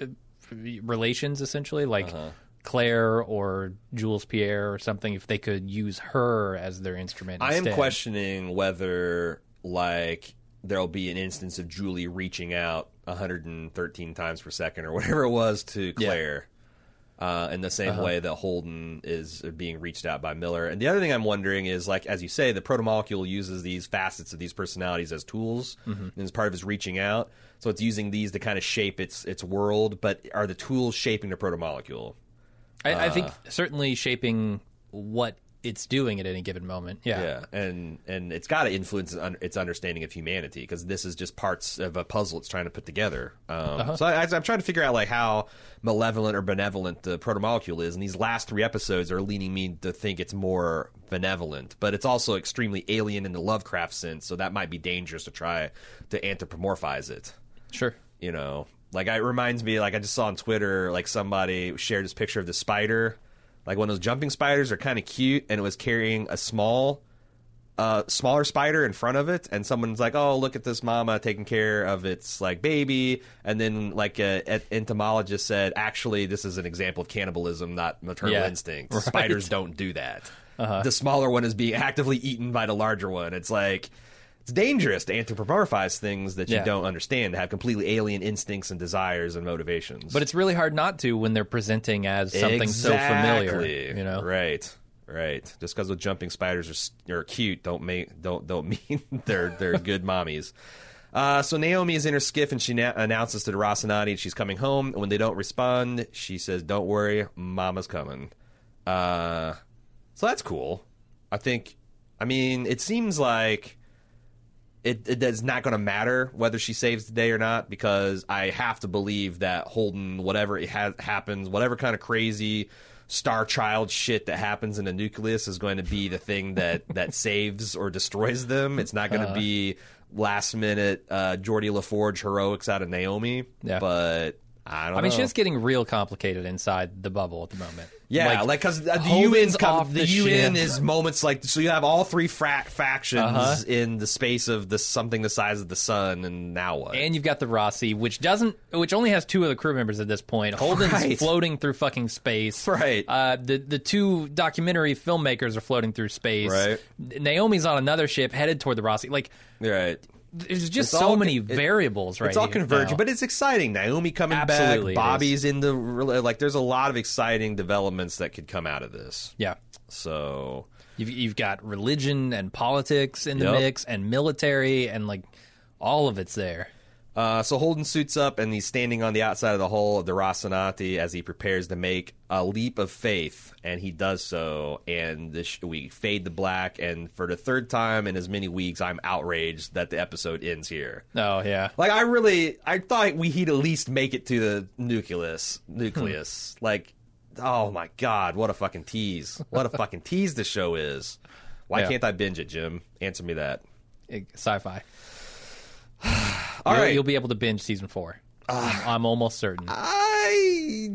uh, relations, essentially, like Uh-huh. Claire or Jules Pierre or something, if they could use her as their instrument. I am questioning whether like there'll be an instance of Julie reaching out 113 times per second or whatever it was to Claire. Uh, in the same Uh-huh. way that Holden is being reached out by Miller. And the other thing I'm wondering is, like, as you say, the protomolecule uses these facets of these personalities as tools Mm-hmm. and as part of its reaching out. So it's using these to kind of shape its its world. But are the tools shaping the protomolecule? I, I Uh. think certainly shaping what it's doing at any given moment. Yeah. Yeah, and and it's got to influence its its understanding of humanity because this is just parts of a puzzle it's trying to put together. Um, Uh-huh. So I, I'm trying to figure out like how malevolent or benevolent the protomolecule is, and these last three episodes are leading me to think it's more benevolent, but it's also extremely alien in the Lovecraft sense, so that might be dangerous to try to anthropomorphize it. Sure. You know, like it reminds me, like I just saw on Twitter, like somebody shared this picture of the spider. Like when those jumping spiders are kind of cute, and it was carrying a small a smaller spider in front of it, and someone's like, "Oh, look at this mama taking care of its like baby," and then like a, a entomologist said, "Actually, this is an example of cannibalism, not maternal Yeah, instinct. right. Spiders don't do that. Uh-huh. The smaller one is being actively eaten by the larger one. It's like." It's dangerous to anthropomorphize things that you Yeah. don't understand, to have completely alien instincts and desires and motivations. But it's really hard not to when they're presenting as something so familiar. You know, right, right. Just because the jumping spiders are, are cute, don't make don't don't mean they're they're good mommies. Uh, so Naomi is in her skiff and she na- announces to the Rocinante she's coming home. And when they don't respond, she says, "Don't worry, Mama's coming." Uh, so that's cool. I think. I mean, it seems like it, it is not going to matter whether she saves the day or not because I have to believe that Holden, whatever it ha- happens, whatever kind of crazy star child shit that happens in the nucleus is going to be the thing that that saves or destroys them. It's not going to be last minute uh, Geordi La Forge heroics out of Naomi. Yeah. but I don't. I mean, know. shit's getting real complicated inside the bubble at the moment. Yeah, like because the Holden's UN come, off the, the UN ship. is moments like so you have all three fra- factions Uh-huh. in the space of the something the size of the sun, and now what? And you've got the Roci, which doesn't, which only has two of the crew members at this point. Holden's Right. floating through fucking space. Right. Uh, the the two documentary filmmakers are floating through space. Right. Naomi's on another ship headed toward the Roci. Like, right. There's just It's so all- many it- variables. Right. it's all converging, but it's exciting. Naomi coming Absolutely back, Bobby's in the like. There's a lot of exciting developments that could come out of this. yeah. So You've, you've got religion and politics in the Yep. mix, and military, and like all of it's there. Uh, so Holden suits up and he's standing on the outside of the hull of the Rocinante as he prepares to make a leap of faith, and he does so. And the sh- we fade to black, and for the third time in as many weeks, I'm outraged that the episode ends here. Oh yeah. Like I really, I thought we he'd at least make it to the nucleus. Nucleus, like, oh my god, what a fucking tease! What a fucking tease the show is. Why Yeah. can't I binge it, Jim? Answer me that. Sci-fi. All you'll, right. you'll be able to binge season four. I'm, I'm almost certain. I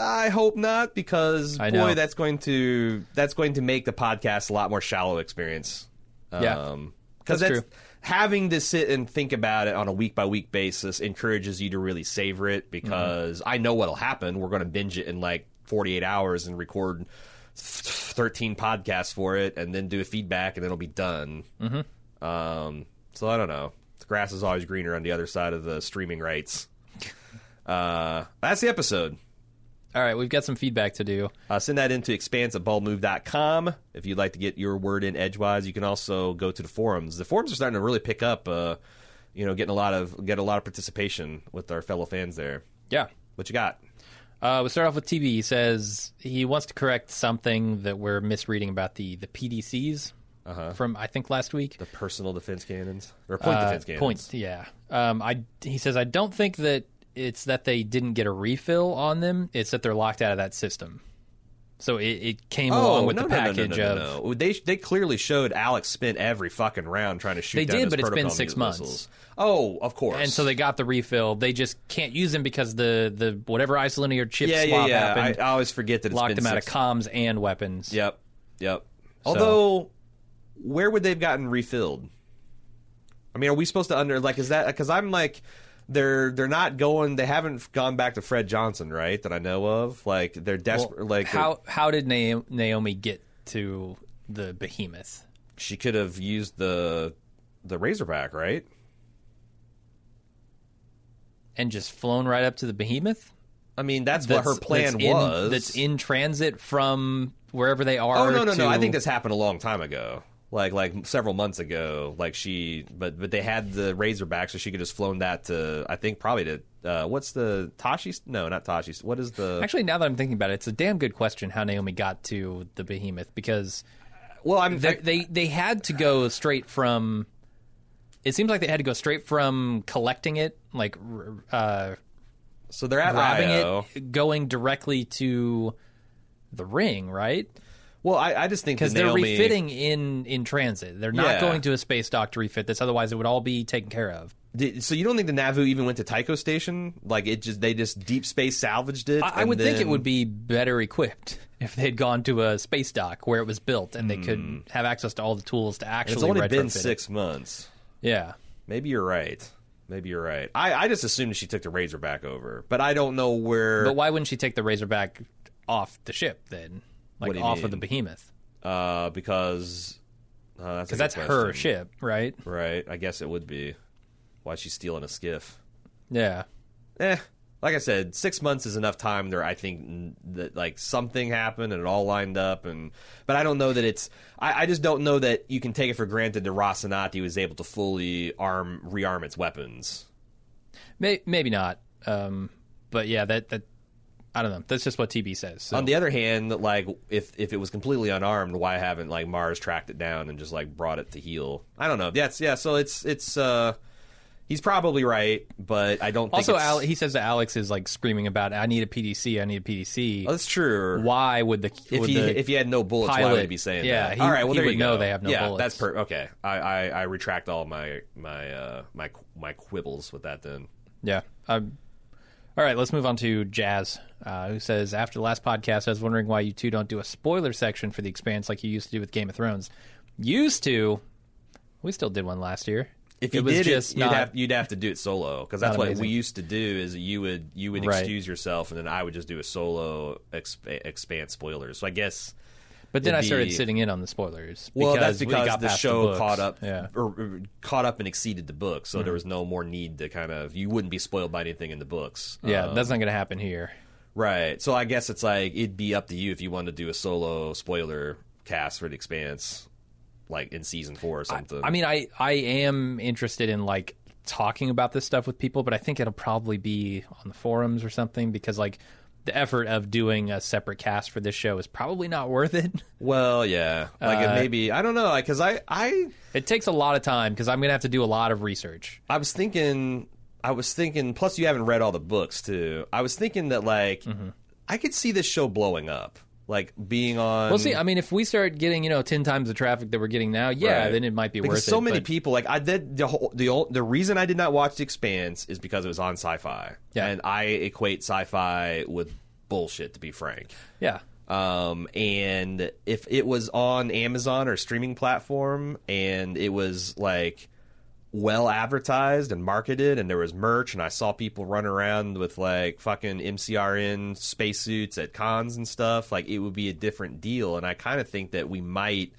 I hope not because I boy, know. that's going to that's going to make the podcast a lot more shallow experience. Yeah. Um, because That's that's, true. having to sit and think about it on a week by week basis encourages you to really savor it because I know what'll happen. We're going to binge it in like 48 hours and record 13 podcasts for it and then do a feedback and then it'll be done. Mm-hmm. Um, so I don't know. Grass is always greener on the other side of the streaming rights. Uh, that's the episode. All right, we've got some feedback to do. Uh, send that into expanse at baldmove.com. If you'd like to get your word in edgewise, you can also go to the forums. The forums are starting to really pick up, uh, you know, getting a lot of get a lot of participation with our fellow fans there. Yeah. What you got? Uh, we start off with TV. He says he wants to correct something that we're misreading about the the PDCs from I think last week. The personal defense cannons or point Uh, defense cannons? Points, yeah. Um, I he says I don't think that it's that they didn't get a refill on them. It's that they're locked out of that system. So it, it came along with Oh, no, the package no, no, of. They they clearly showed Alex spent every fucking round trying to shoot. They did, but it's been six missiles. months. Oh, of course. and so they got the refill. They just can't use them because the the whatever isolinear chip yeah, yeah, swap yeah. I, happened. I always forget that it's locked them out of comms and weapons. Yep, yep. Although, where would they've gotten refilled? I mean, are we supposed to under like is that because I'm like they're they're not going they haven't gone back to Fred Johnson right that I know of like they're Well, desperate like how how did Naomi get to the behemoth? she could have used the the Razorback right And just flown right up to the behemoth? I mean that's, what her plan that's in- was that's in transit from wherever they are. oh no no no I think this happened a long time ago like like several months ago like she but but they had the Razorback so she could just flown that to I think probably to uh, what's the Tachi no not Tachi what is the Actually, now that I'm thinking about it, it's a damn good question how Naomi got to the behemoth because well I'm they they, they had to go straight from. It seems like they had to go straight from collecting it, like uh, So they're at grabbing Io. it, going directly to the ring, right? Well, I, I just think Because that they're Naomi, refitting in in transit. They're not Yeah. going to a space dock to refit this. Otherwise, it would all be taken care of. Did, so you don't think the Nauvoo even went to Tycho Station? Like it just they just deep space salvaged it. I, I would think it would be better equipped. if they'd gone to a space dock where it was built and they could have access to all the tools to actually Hmm. It's only been retrofit it. six months. Yeah. Maybe you're right. Maybe you're right. I, I just assumed she took the Razorback over, but I don't know where. But why wouldn't she take the Razorback off the ship then? Like What do you off of the Behemoth? uh, because uh, that's that's her ship, right? right? I guess it would be. Why she's stealing a skiff? Yeah. Eh, like I said, six months is enough time there. I think that like something happened and it all lined up, and but I don't know that it's. I, I just don't know that you can take it for granted that Rocinante was able to fully arm rearm its weapons. May- maybe not. Um, but yeah, that that I don't know. That's just what TB says. So. On the other hand, like if if it was completely unarmed, why haven't like Mars tracked it down and just like brought it to heel? I don't know. That's yeah. So it's it's. uh He's probably right, but I don't think also, it's, Al- he says that Alex is like screaming about, "I need a PDC. I need a PDC." Oh, that's true. Why would the if would he the, if he had no bullets, why would he be saying yeah, that? he- all right, well he there would you know go. they have no yeah, bullets. that's per okay. I, I I retract all my my uh my my quibbles with that then. Yeah. Um, all right, let's move on to Jazz, uh, who says After the last podcast, I was wondering why you two don't do a spoiler section for The Expanse like you used to do with Game of Thrones. Used to. We still did one last year. If it you was did just it, you'd not. have you'd have to do it solo because that's what amazing. we used to do. Is you would you would Right. excuse yourself and then I would just do a solo exp- expand spoilers. So I guess but then I started be- sitting in on the spoilers. well because that's we because got the show books. caught up Yeah. or, or caught up and exceeded the book, so there was no more need to kind of you wouldn't be spoiled by anything in the books. Yeah, Um, that's not going to happen here. Right. So I guess it's like it'd be up to you if you wanted to do a solo spoiler cast for the Expanse, like in season four or something. I mean, I I am interested in like talking about this stuff with people, but I think it'll probably be on the forums or something because like the effort of doing a separate cast for this show is probably not worth it. well, yeah. Like it Uh, maybe I don't know. like Because I I It takes a lot of time because I'm going to have to do a lot of research. I was thinking I was thinking. Plus, you haven't read all the books too. I was thinking that like Mm-hmm. I could see this show blowing up, like being on. We'll see. I mean, if we start getting you know ten times the traffic that we're getting now, yeah, Right. then it might be because worth so it. So many but- people like I did the whole the ol- the reason I did not watch The Expanse is because it was on Sci-Fi, Yeah. and I equate Sci-Fi with bullshit to be frank. yeah, Um, and if it was on Amazon or streaming platform and it was like well advertised and marketed and there was merch and I saw people run around with like fucking MCRN spacesuits at cons and stuff, like it would be a different deal. And I kind of think that we might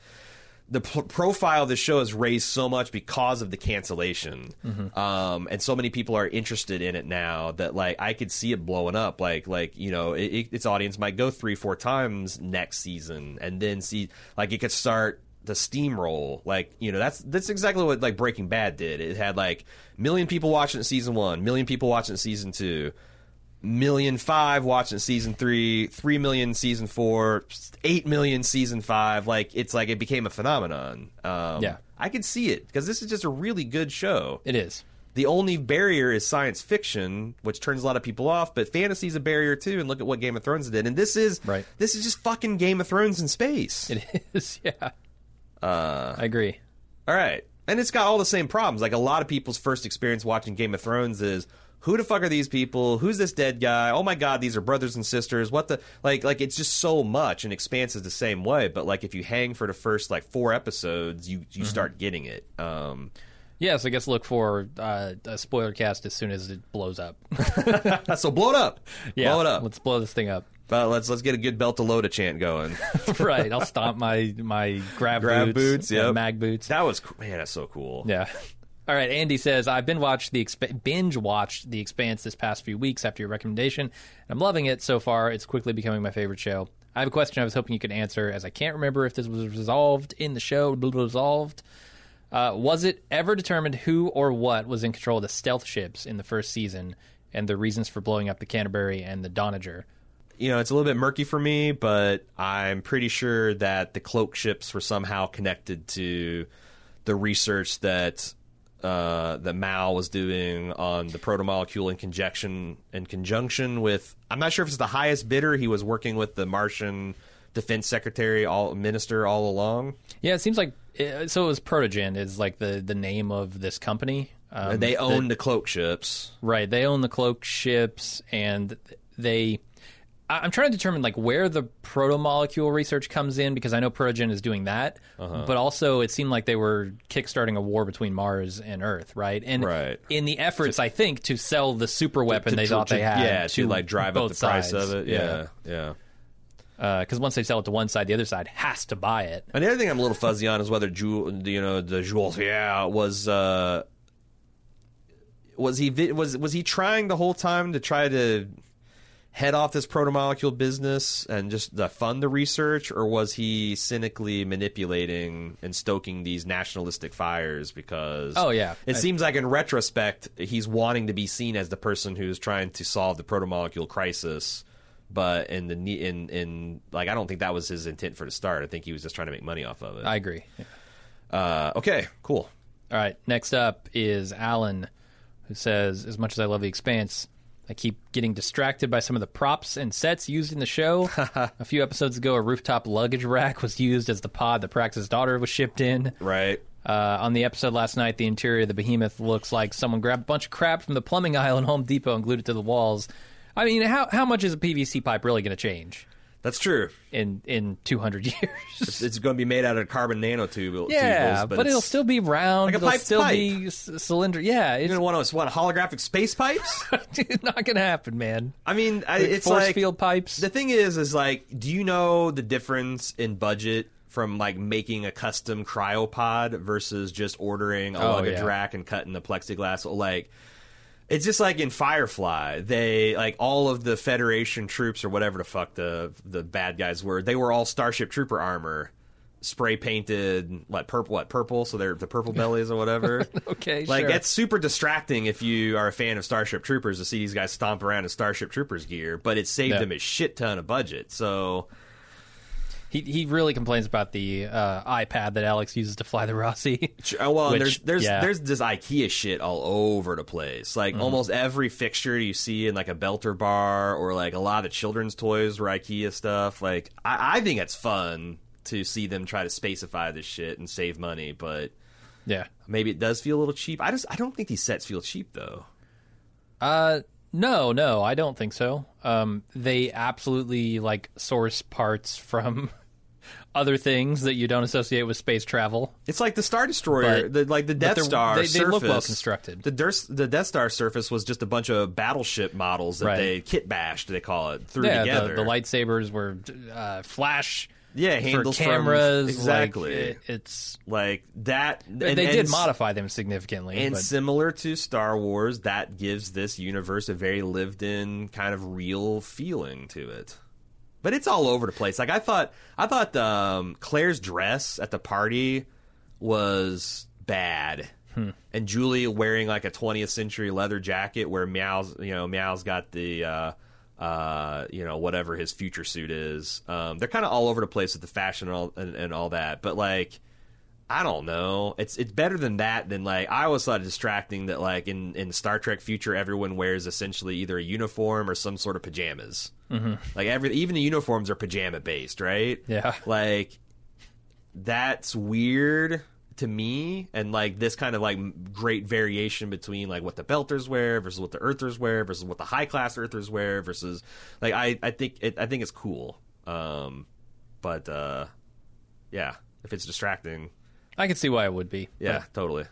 the p- profile of the show has raised so much because of the cancellation, um, and so many people are interested in it now that like I could see it blowing up. Like like you know, it, it, its audience might go three four times next season, and then see like it could start the steamroll. Like you know, that's that's exactly what like Breaking Bad did. It had like million people watching season one, million people watching season two million five watching season three, three million season four, eight million season five. Like it's like it became a phenomenon. Um, Yeah. I could see it because this is just a really good show. it is. The only barrier is science fiction, which turns a lot of people off. But fantasy is a barrier too. And look at what Game of Thrones did. And this is Right. This is just fucking Game of Thrones in space. It is. Yeah, Uh, I agree. all right. And it's got all the same problems. Like a lot of people's first experience watching Game of Thrones is who the fuck are these people? Who's this dead guy? Oh my god, these are brothers and sisters. What the like like it's just so much and Expanse is the same way, but like if you hang for the first like 4 episodes, you you start getting it. Um Yes, I guess look for uh, a spoiler cast as soon as it blows up. so blow it up. yeah, blow it up. Let's blow this thing up. But let's let's get a good Beltalowda a chant going. right, I'll stomp my my grab, Grab boots, boots, yep. mag boots. that was man, that's so cool. Yeah. All right. Andy says I've been watched the exp- binge watched the Expanse this past few weeks after your recommendation. and I'm loving it so far. It's quickly becoming my favorite show. I have a question I was hoping you could answer, as I can't remember if this was resolved in the show. Resolved. Uh, was it ever determined who or what was in control of the stealth ships in the first season, and the reasons for blowing up the Canterbury and the Donager? You know, it's a little bit murky for me, but I'm pretty sure that the cloak ships were somehow connected to the research that uh, that Mao was doing on the protomolecule in conjunction in conjunction with. I'm not sure if it's the highest bidder. He was working with the Martian defense secretary, all minister, all along. Yeah, it seems like uh, so. It was Protogen is like the the name of this company. Um, they own the cloak ships. Right. They own the cloak ships and they I'm trying to determine like where the proto molecule research comes in because I know Progen is doing that, Uh-huh. but also it seemed like they were kickstarting a war between Mars and Earth, right? And Right. in the efforts, I think, to sell the super weapon To they dr- thought to- they had, yeah, to, like drive up the price of it. Yeah, yeah. because once they sell it to one side, the other side has to buy it. And the other thing I'm a little fuzzy on is whether Ju- you know the Jules yeah was uh was he was was he trying the whole time to try to head off this protomolecule business and just uh, fund the research or was he cynically manipulating and stoking these nationalistic fires because Oh, yeah. it I- seems like in retrospect he's wanting to be seen as the person who's trying to solve the protomolecule crisis but in the in in like I don't think that was his intent for the start. I think he was just trying to make money off of it. I agree. uh, okay, cool. All right. Next up is Alan, who says, "As much as I love the Expanse, I keep getting distracted by some of the props and sets used in the show. a few episodes ago, a rooftop luggage rack was used as the pod that Praxis' daughter was shipped in. Right. Uh, on the episode last night, the interior of the behemoth looks like someone grabbed a bunch of crap from the plumbing aisle in Home Depot and glued it to the walls. I mean, how how much is a PVC pipe really going to change That's true. in in 200 years? It's, it's going to be made out of carbon nanotube. yeah, tubules, but, it'll still be round. Like a it'll pipe's still pipe. be c- cylinder. Yeah, You're it's going to want to what holographic space pipes? it's not going to happen, man. I mean, I, Like it's force like field pipes. the thing is, is like, do you know the difference in budget from like making a custom cryopod versus just ordering a Oh, luggage yeah. rack and cutting the plexiglass? Like, it's just like in Firefly, they like all of the Federation troops or whatever the fuck the the bad guys were. They were all Starship Trooper armor, spray painted what purple what purple, so they're the purple bellies or whatever. Okay, like sure. that's super distracting if you are a fan of Starship Troopers to see these guys stomp around in Starship Troopers gear, but it saved Yeah. them a shit ton of budget. So He he really complains about the uh, iPad that Alex uses to fly the Roci. Well, and Which- there's there's yeah. Mm-hmm. there's this IKEA shit all over the place. Like almost every fixture you see in like a Belter bar or like a lot of the children's toys were IKEA stuff. Like I, I think it's fun to see them try to spacify this shit and save money, but yeah. maybe it does feel a little cheap. I just I don't think these sets feel cheap though. Uh, no, no, I don't think so. Um, they absolutely like source parts from other things that you don't associate with space travel. It's like the Star Destroyer, But- the, like the Death Star. they- they look well constructed. The, the Death Star surface was just a bunch of battleship models that Right. they kit bashed. They call it threw yeah, together. the, the lightsabers were uh, flash. Yeah, for handles from- cameras. like, exactly. it- it's like that. they did and- modify them significantly. And but, similar to Star Wars, that gives this universe a very lived-in, kind of real feeling to it. But it's all over the place. Like I thought, I thought um, Claire's dress at the party was bad, Hmm. and Julie wearing like a 20th century leather jacket where Mao's, you know, Mao's got the. Uh, uh, you know, whatever his future suit is. Um, they're kind of all over the place with the fashion and all, and, and all that. But like, I don't know. It's it's better than that. Than like I always thought it distracting that like in in Star Trek future everyone wears essentially either a uniform or some sort of pajamas. Mm-hmm. Like every even the uniforms are pajama based, right? Yeah. Like that's weird to me, and like this kind of like great variation between like what the Belters wear versus what the Earthers wear versus what the high class Earthers wear versus like I I think it, I think it's cool. Um, but uh, yeah, if it's distracting. I can see why it would be. Yeah, totally.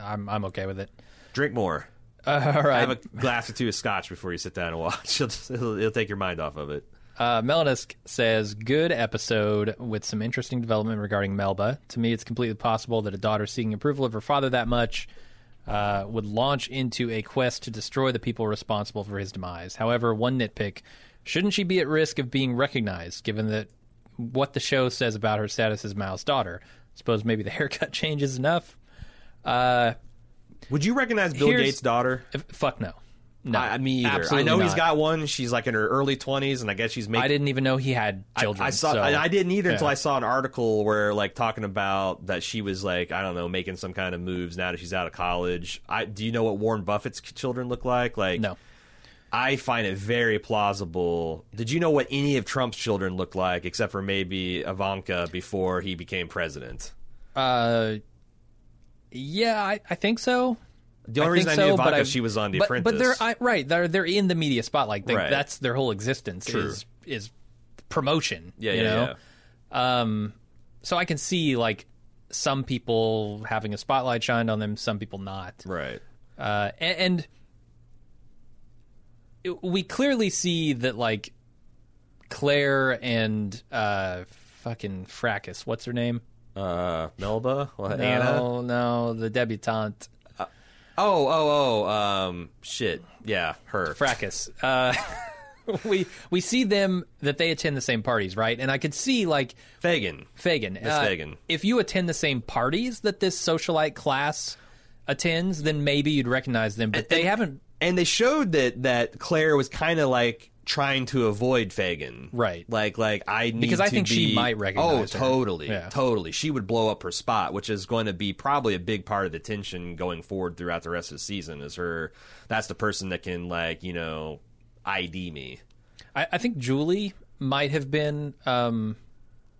I'm I'm okay with it. Drink more. Uh, all right. Have a glass or two of scotch before you sit down and watch. It'll, it'll, it'll take your mind off of it. Uh, Melanisk says, good episode with some interesting development regarding Melba. To me, it's completely possible that a daughter seeking approval of her father that much uh, would launch into a quest to destroy the people responsible for his demise. However, one nitpick shouldn't she be at risk of being recognized, given that what the show says about her status as Mao's daughter? Suppose maybe the haircut change is enough. Uh, Would you recognize Bill Here's- Gates' daughter? if, fuck no. No. I, me either. I absolutely know he's not. got one. She's like in her early twenties, and I guess she's making. I didn't even know he had children. I saw. so- I, I didn't either until yeah. I saw an article where like talking about that she was like I don't know making some kind of moves now that she's out of college. I do you know what Warren Buffett's children look like? Like No. I find it very plausible. Did you know what any of Trump's children look like, except for maybe Ivanka before he became president? Uh, yeah, I, I think so. The only I reason I knew so, but Ivanka, I- she was on The but, Apprentice. But they're I, right. They're they're in the media spotlight. They, Right. That's their whole existence. True. Is is promotion. yeah, you yeah, know? Um, so I can see like some people having a spotlight shined on them, some people not. Right. Uh, and, it- we clearly see that like Claire and uh, fucking Fracas, what's her name? Uh, Melba, what, no, Anna. no, the debutante Oh, oh, oh. Um, shit. Yeah, her. Fracas. Uh, we we see them that they attend the same parties, right? And I could see like Fagan. Fagan. Miss uh, Fagan. If you attend the same parties that this socialite class attends, then maybe you'd recognize them. But they and- haven't. And they showed that that Claire was kind of like trying to avoid Fagan. Right. Like like I need Because I to think she might recognize Oh, her. totally. Yeah. Totally. She would blow up her spot, which is going to be probably a big part of the tension going forward throughout the rest of the season is her that's the person that can like, you know, ID me. I, I think Julie might have been um,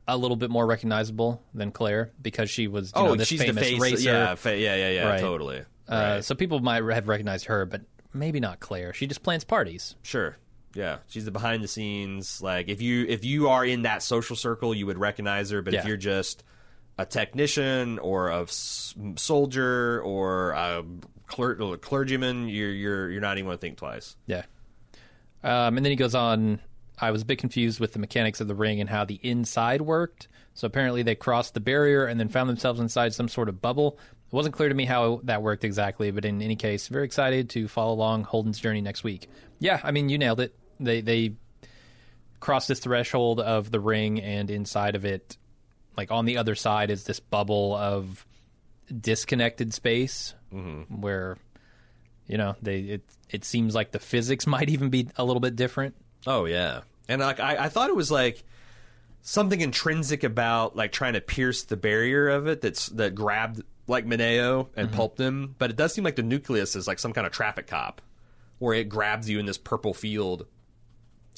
a little bit more recognizable than Claire because she was you know, oh, this she's the face. racer. Yeah, fa- yeah, yeah, yeah, Right. totally. Uh, right. So people might have recognized her, but maybe not Claire. She just plans parties. Sure. Yeah, she's the behind the scenes. Like if you if you are in that social circle, you would recognize her. But if you're just a technician or a s- soldier or a cler- clergyman, you're you're you're not even going to think twice. Yeah. Um, and then he goes on. I was a bit confused with the mechanics of the ring and how the inside worked. So apparently they crossed the barrier and then found themselves inside some sort of bubble. It wasn't clear to me how that worked exactly, but in any case, very excited to follow along Holden's journey next week. Yeah, I mean, you nailed it. They they crossed this threshold of the ring, and inside of it, like on the other side, is this bubble of disconnected space mm-hmm. where you know they it it seems like the physics might even be a little bit different. Oh yeah, and like I, I thought it was like something intrinsic about like trying to pierce the barrier of it that's that grabbed like Manéo and mm-hmm. pulped him, but it does seem like the nucleus is like some kind of traffic cop where it grabs you in this purple field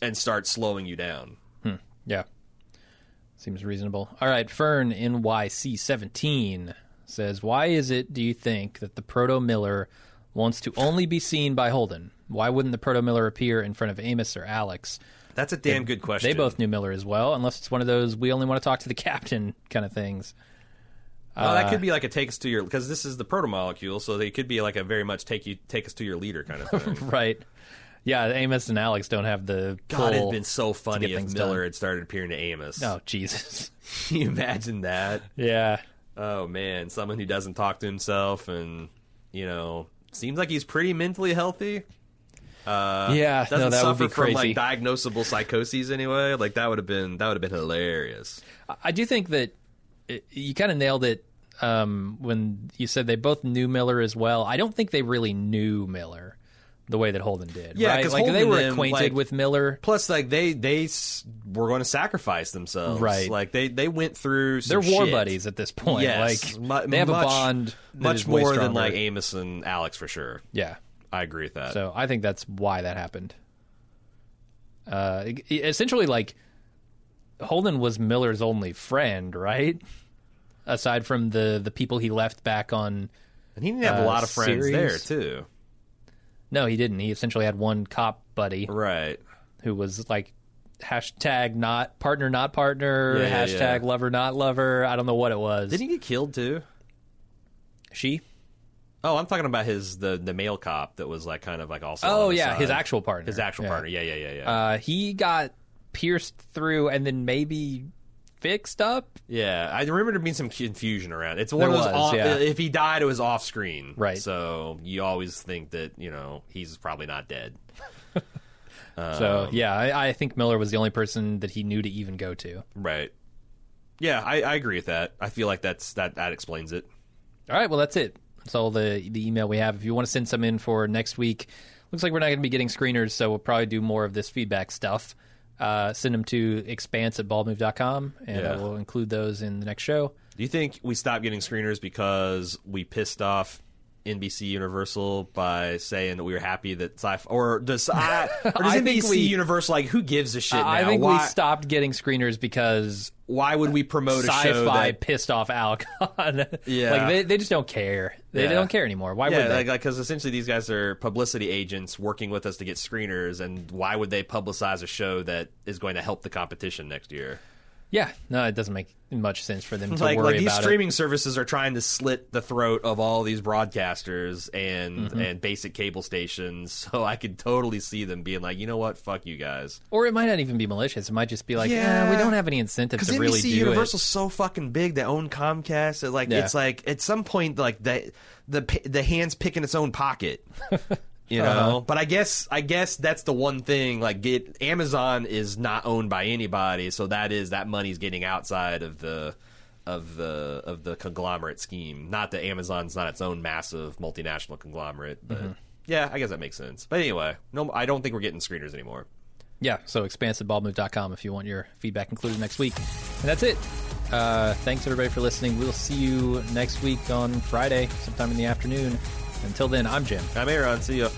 and starts slowing you down. Hmm. Yeah. Seems reasonable. All right, Fern NYC17 says, "Why is it do you think that the Proto Miller wants to only be seen by Holden? Why wouldn't the Proto Miller appear in front of Amos or Alex? That's a damn good question. They both knew Miller as well, unless it's one of those we only want to talk to the captain kind of things." Well, that could be like a take us to your because this is the proto molecule, so they could be like a very much take you take us to your leader kind of thing. Right. Yeah, Amos and Alex don't have the God, it'd been so funny if things Miller done. had started appearing to Amos. Oh, Jesus. Can you imagine that? Yeah. Oh man, someone who doesn't talk to himself and you know seems like he's pretty mentally healthy. Uh, Yeah, doesn't that would suffer be from like diagnosable psychoses anyway. Like that would have been that would have been hilarious. I do think that it, you kind of nailed it um, when you said they both knew Miller as well. I don't think they really knew Miller the way that Holden did. Yeah, right? like they were acquainted like- with Miller. Plus, like they they were going to sacrifice themselves. Right. Like they they went through. Some They're war shit. buddies at this point. Yes, like mu- they have much- a bond much more than like Amos and Alex for sure. yeah. I agree with that. So I think that's why that happened. Uh, essentially, like Holden was Miller's only friend, right? Aside from the the people he left back on. and he didn't have a uh, lot of friends there too. No, he didn't. He essentially had one cop buddy Right. who was like hashtag not partner, not partner, Yeah, hashtag yeah. lover, not lover. I don't know what it was. Didn't he get killed too? she? Oh, I'm talking about his the the male cop that was like kind of like also. Oh yeah, his actual partner. his actual Yeah. partner. Yeah, yeah, yeah, yeah. Uh, he got pierced through and then maybe fixed up. yeah, I remember there being some confusion around. It's one There of those. was, off, yeah. If he died, it was off screen. Right. So you always think that you know he's probably not dead. So Um, yeah, I, I think Miller was the only person that he knew to even go to. Right. Yeah, I, I agree with that. I feel like that's that that explains it. All right, well that's it. That's all the the email we have. If you want to send some in for next week, looks like we're not going to be getting screeners, so we'll probably do more of this feedback stuff. Uh, send them to expanse at baldmove.com, and I Yeah. will include those in the next show. Do you think we stopped getting screeners because we pissed off NBC Universal by saying that we were happy that sci or does I, or does I NBC we- Universal like who gives a shit now? I think why, we stopped getting screeners because why would we promote a show sci-fi that pissed off Alcon. Yeah. like they, they just don't care. They, they Yeah. don't care anymore. Why yeah, would they? like because essentially these guys are publicity agents working with us to get screeners, and why would they publicize a show that is going to help the competition next year? Yeah, no, it doesn't make much sense for them to like, worry like these about streaming services are trying to slit the throat of all these broadcasters and Mm-hmm. and basic cable stations. So I could totally see them being like, you know what, fuck you guys. Or it might not even be malicious. It might just be like, Yeah. yeah, we don't have any incentive to NBC really do Universal's so fucking big, they own Comcast. It, like Yeah. it's like at some point, like the the the hands picking its own pocket. You know, Uh-huh. but I guess I guess that's the one thing. Like, get Amazon is not owned by anybody, so that is that money's getting outside of the of the of the conglomerate scheme. Not that Amazon's not its own massive multinational conglomerate, but Mm-hmm. yeah, I guess that makes sense. But anyway, no, I don't think we're getting screeners anymore. Yeah, so expansiveballmove.com if you want your feedback included next week. And that's it. Uh, thanks everybody for listening. We'll see you next week on Friday, sometime in the afternoon. Until then, I'm Jim. I'm Aaron. See you.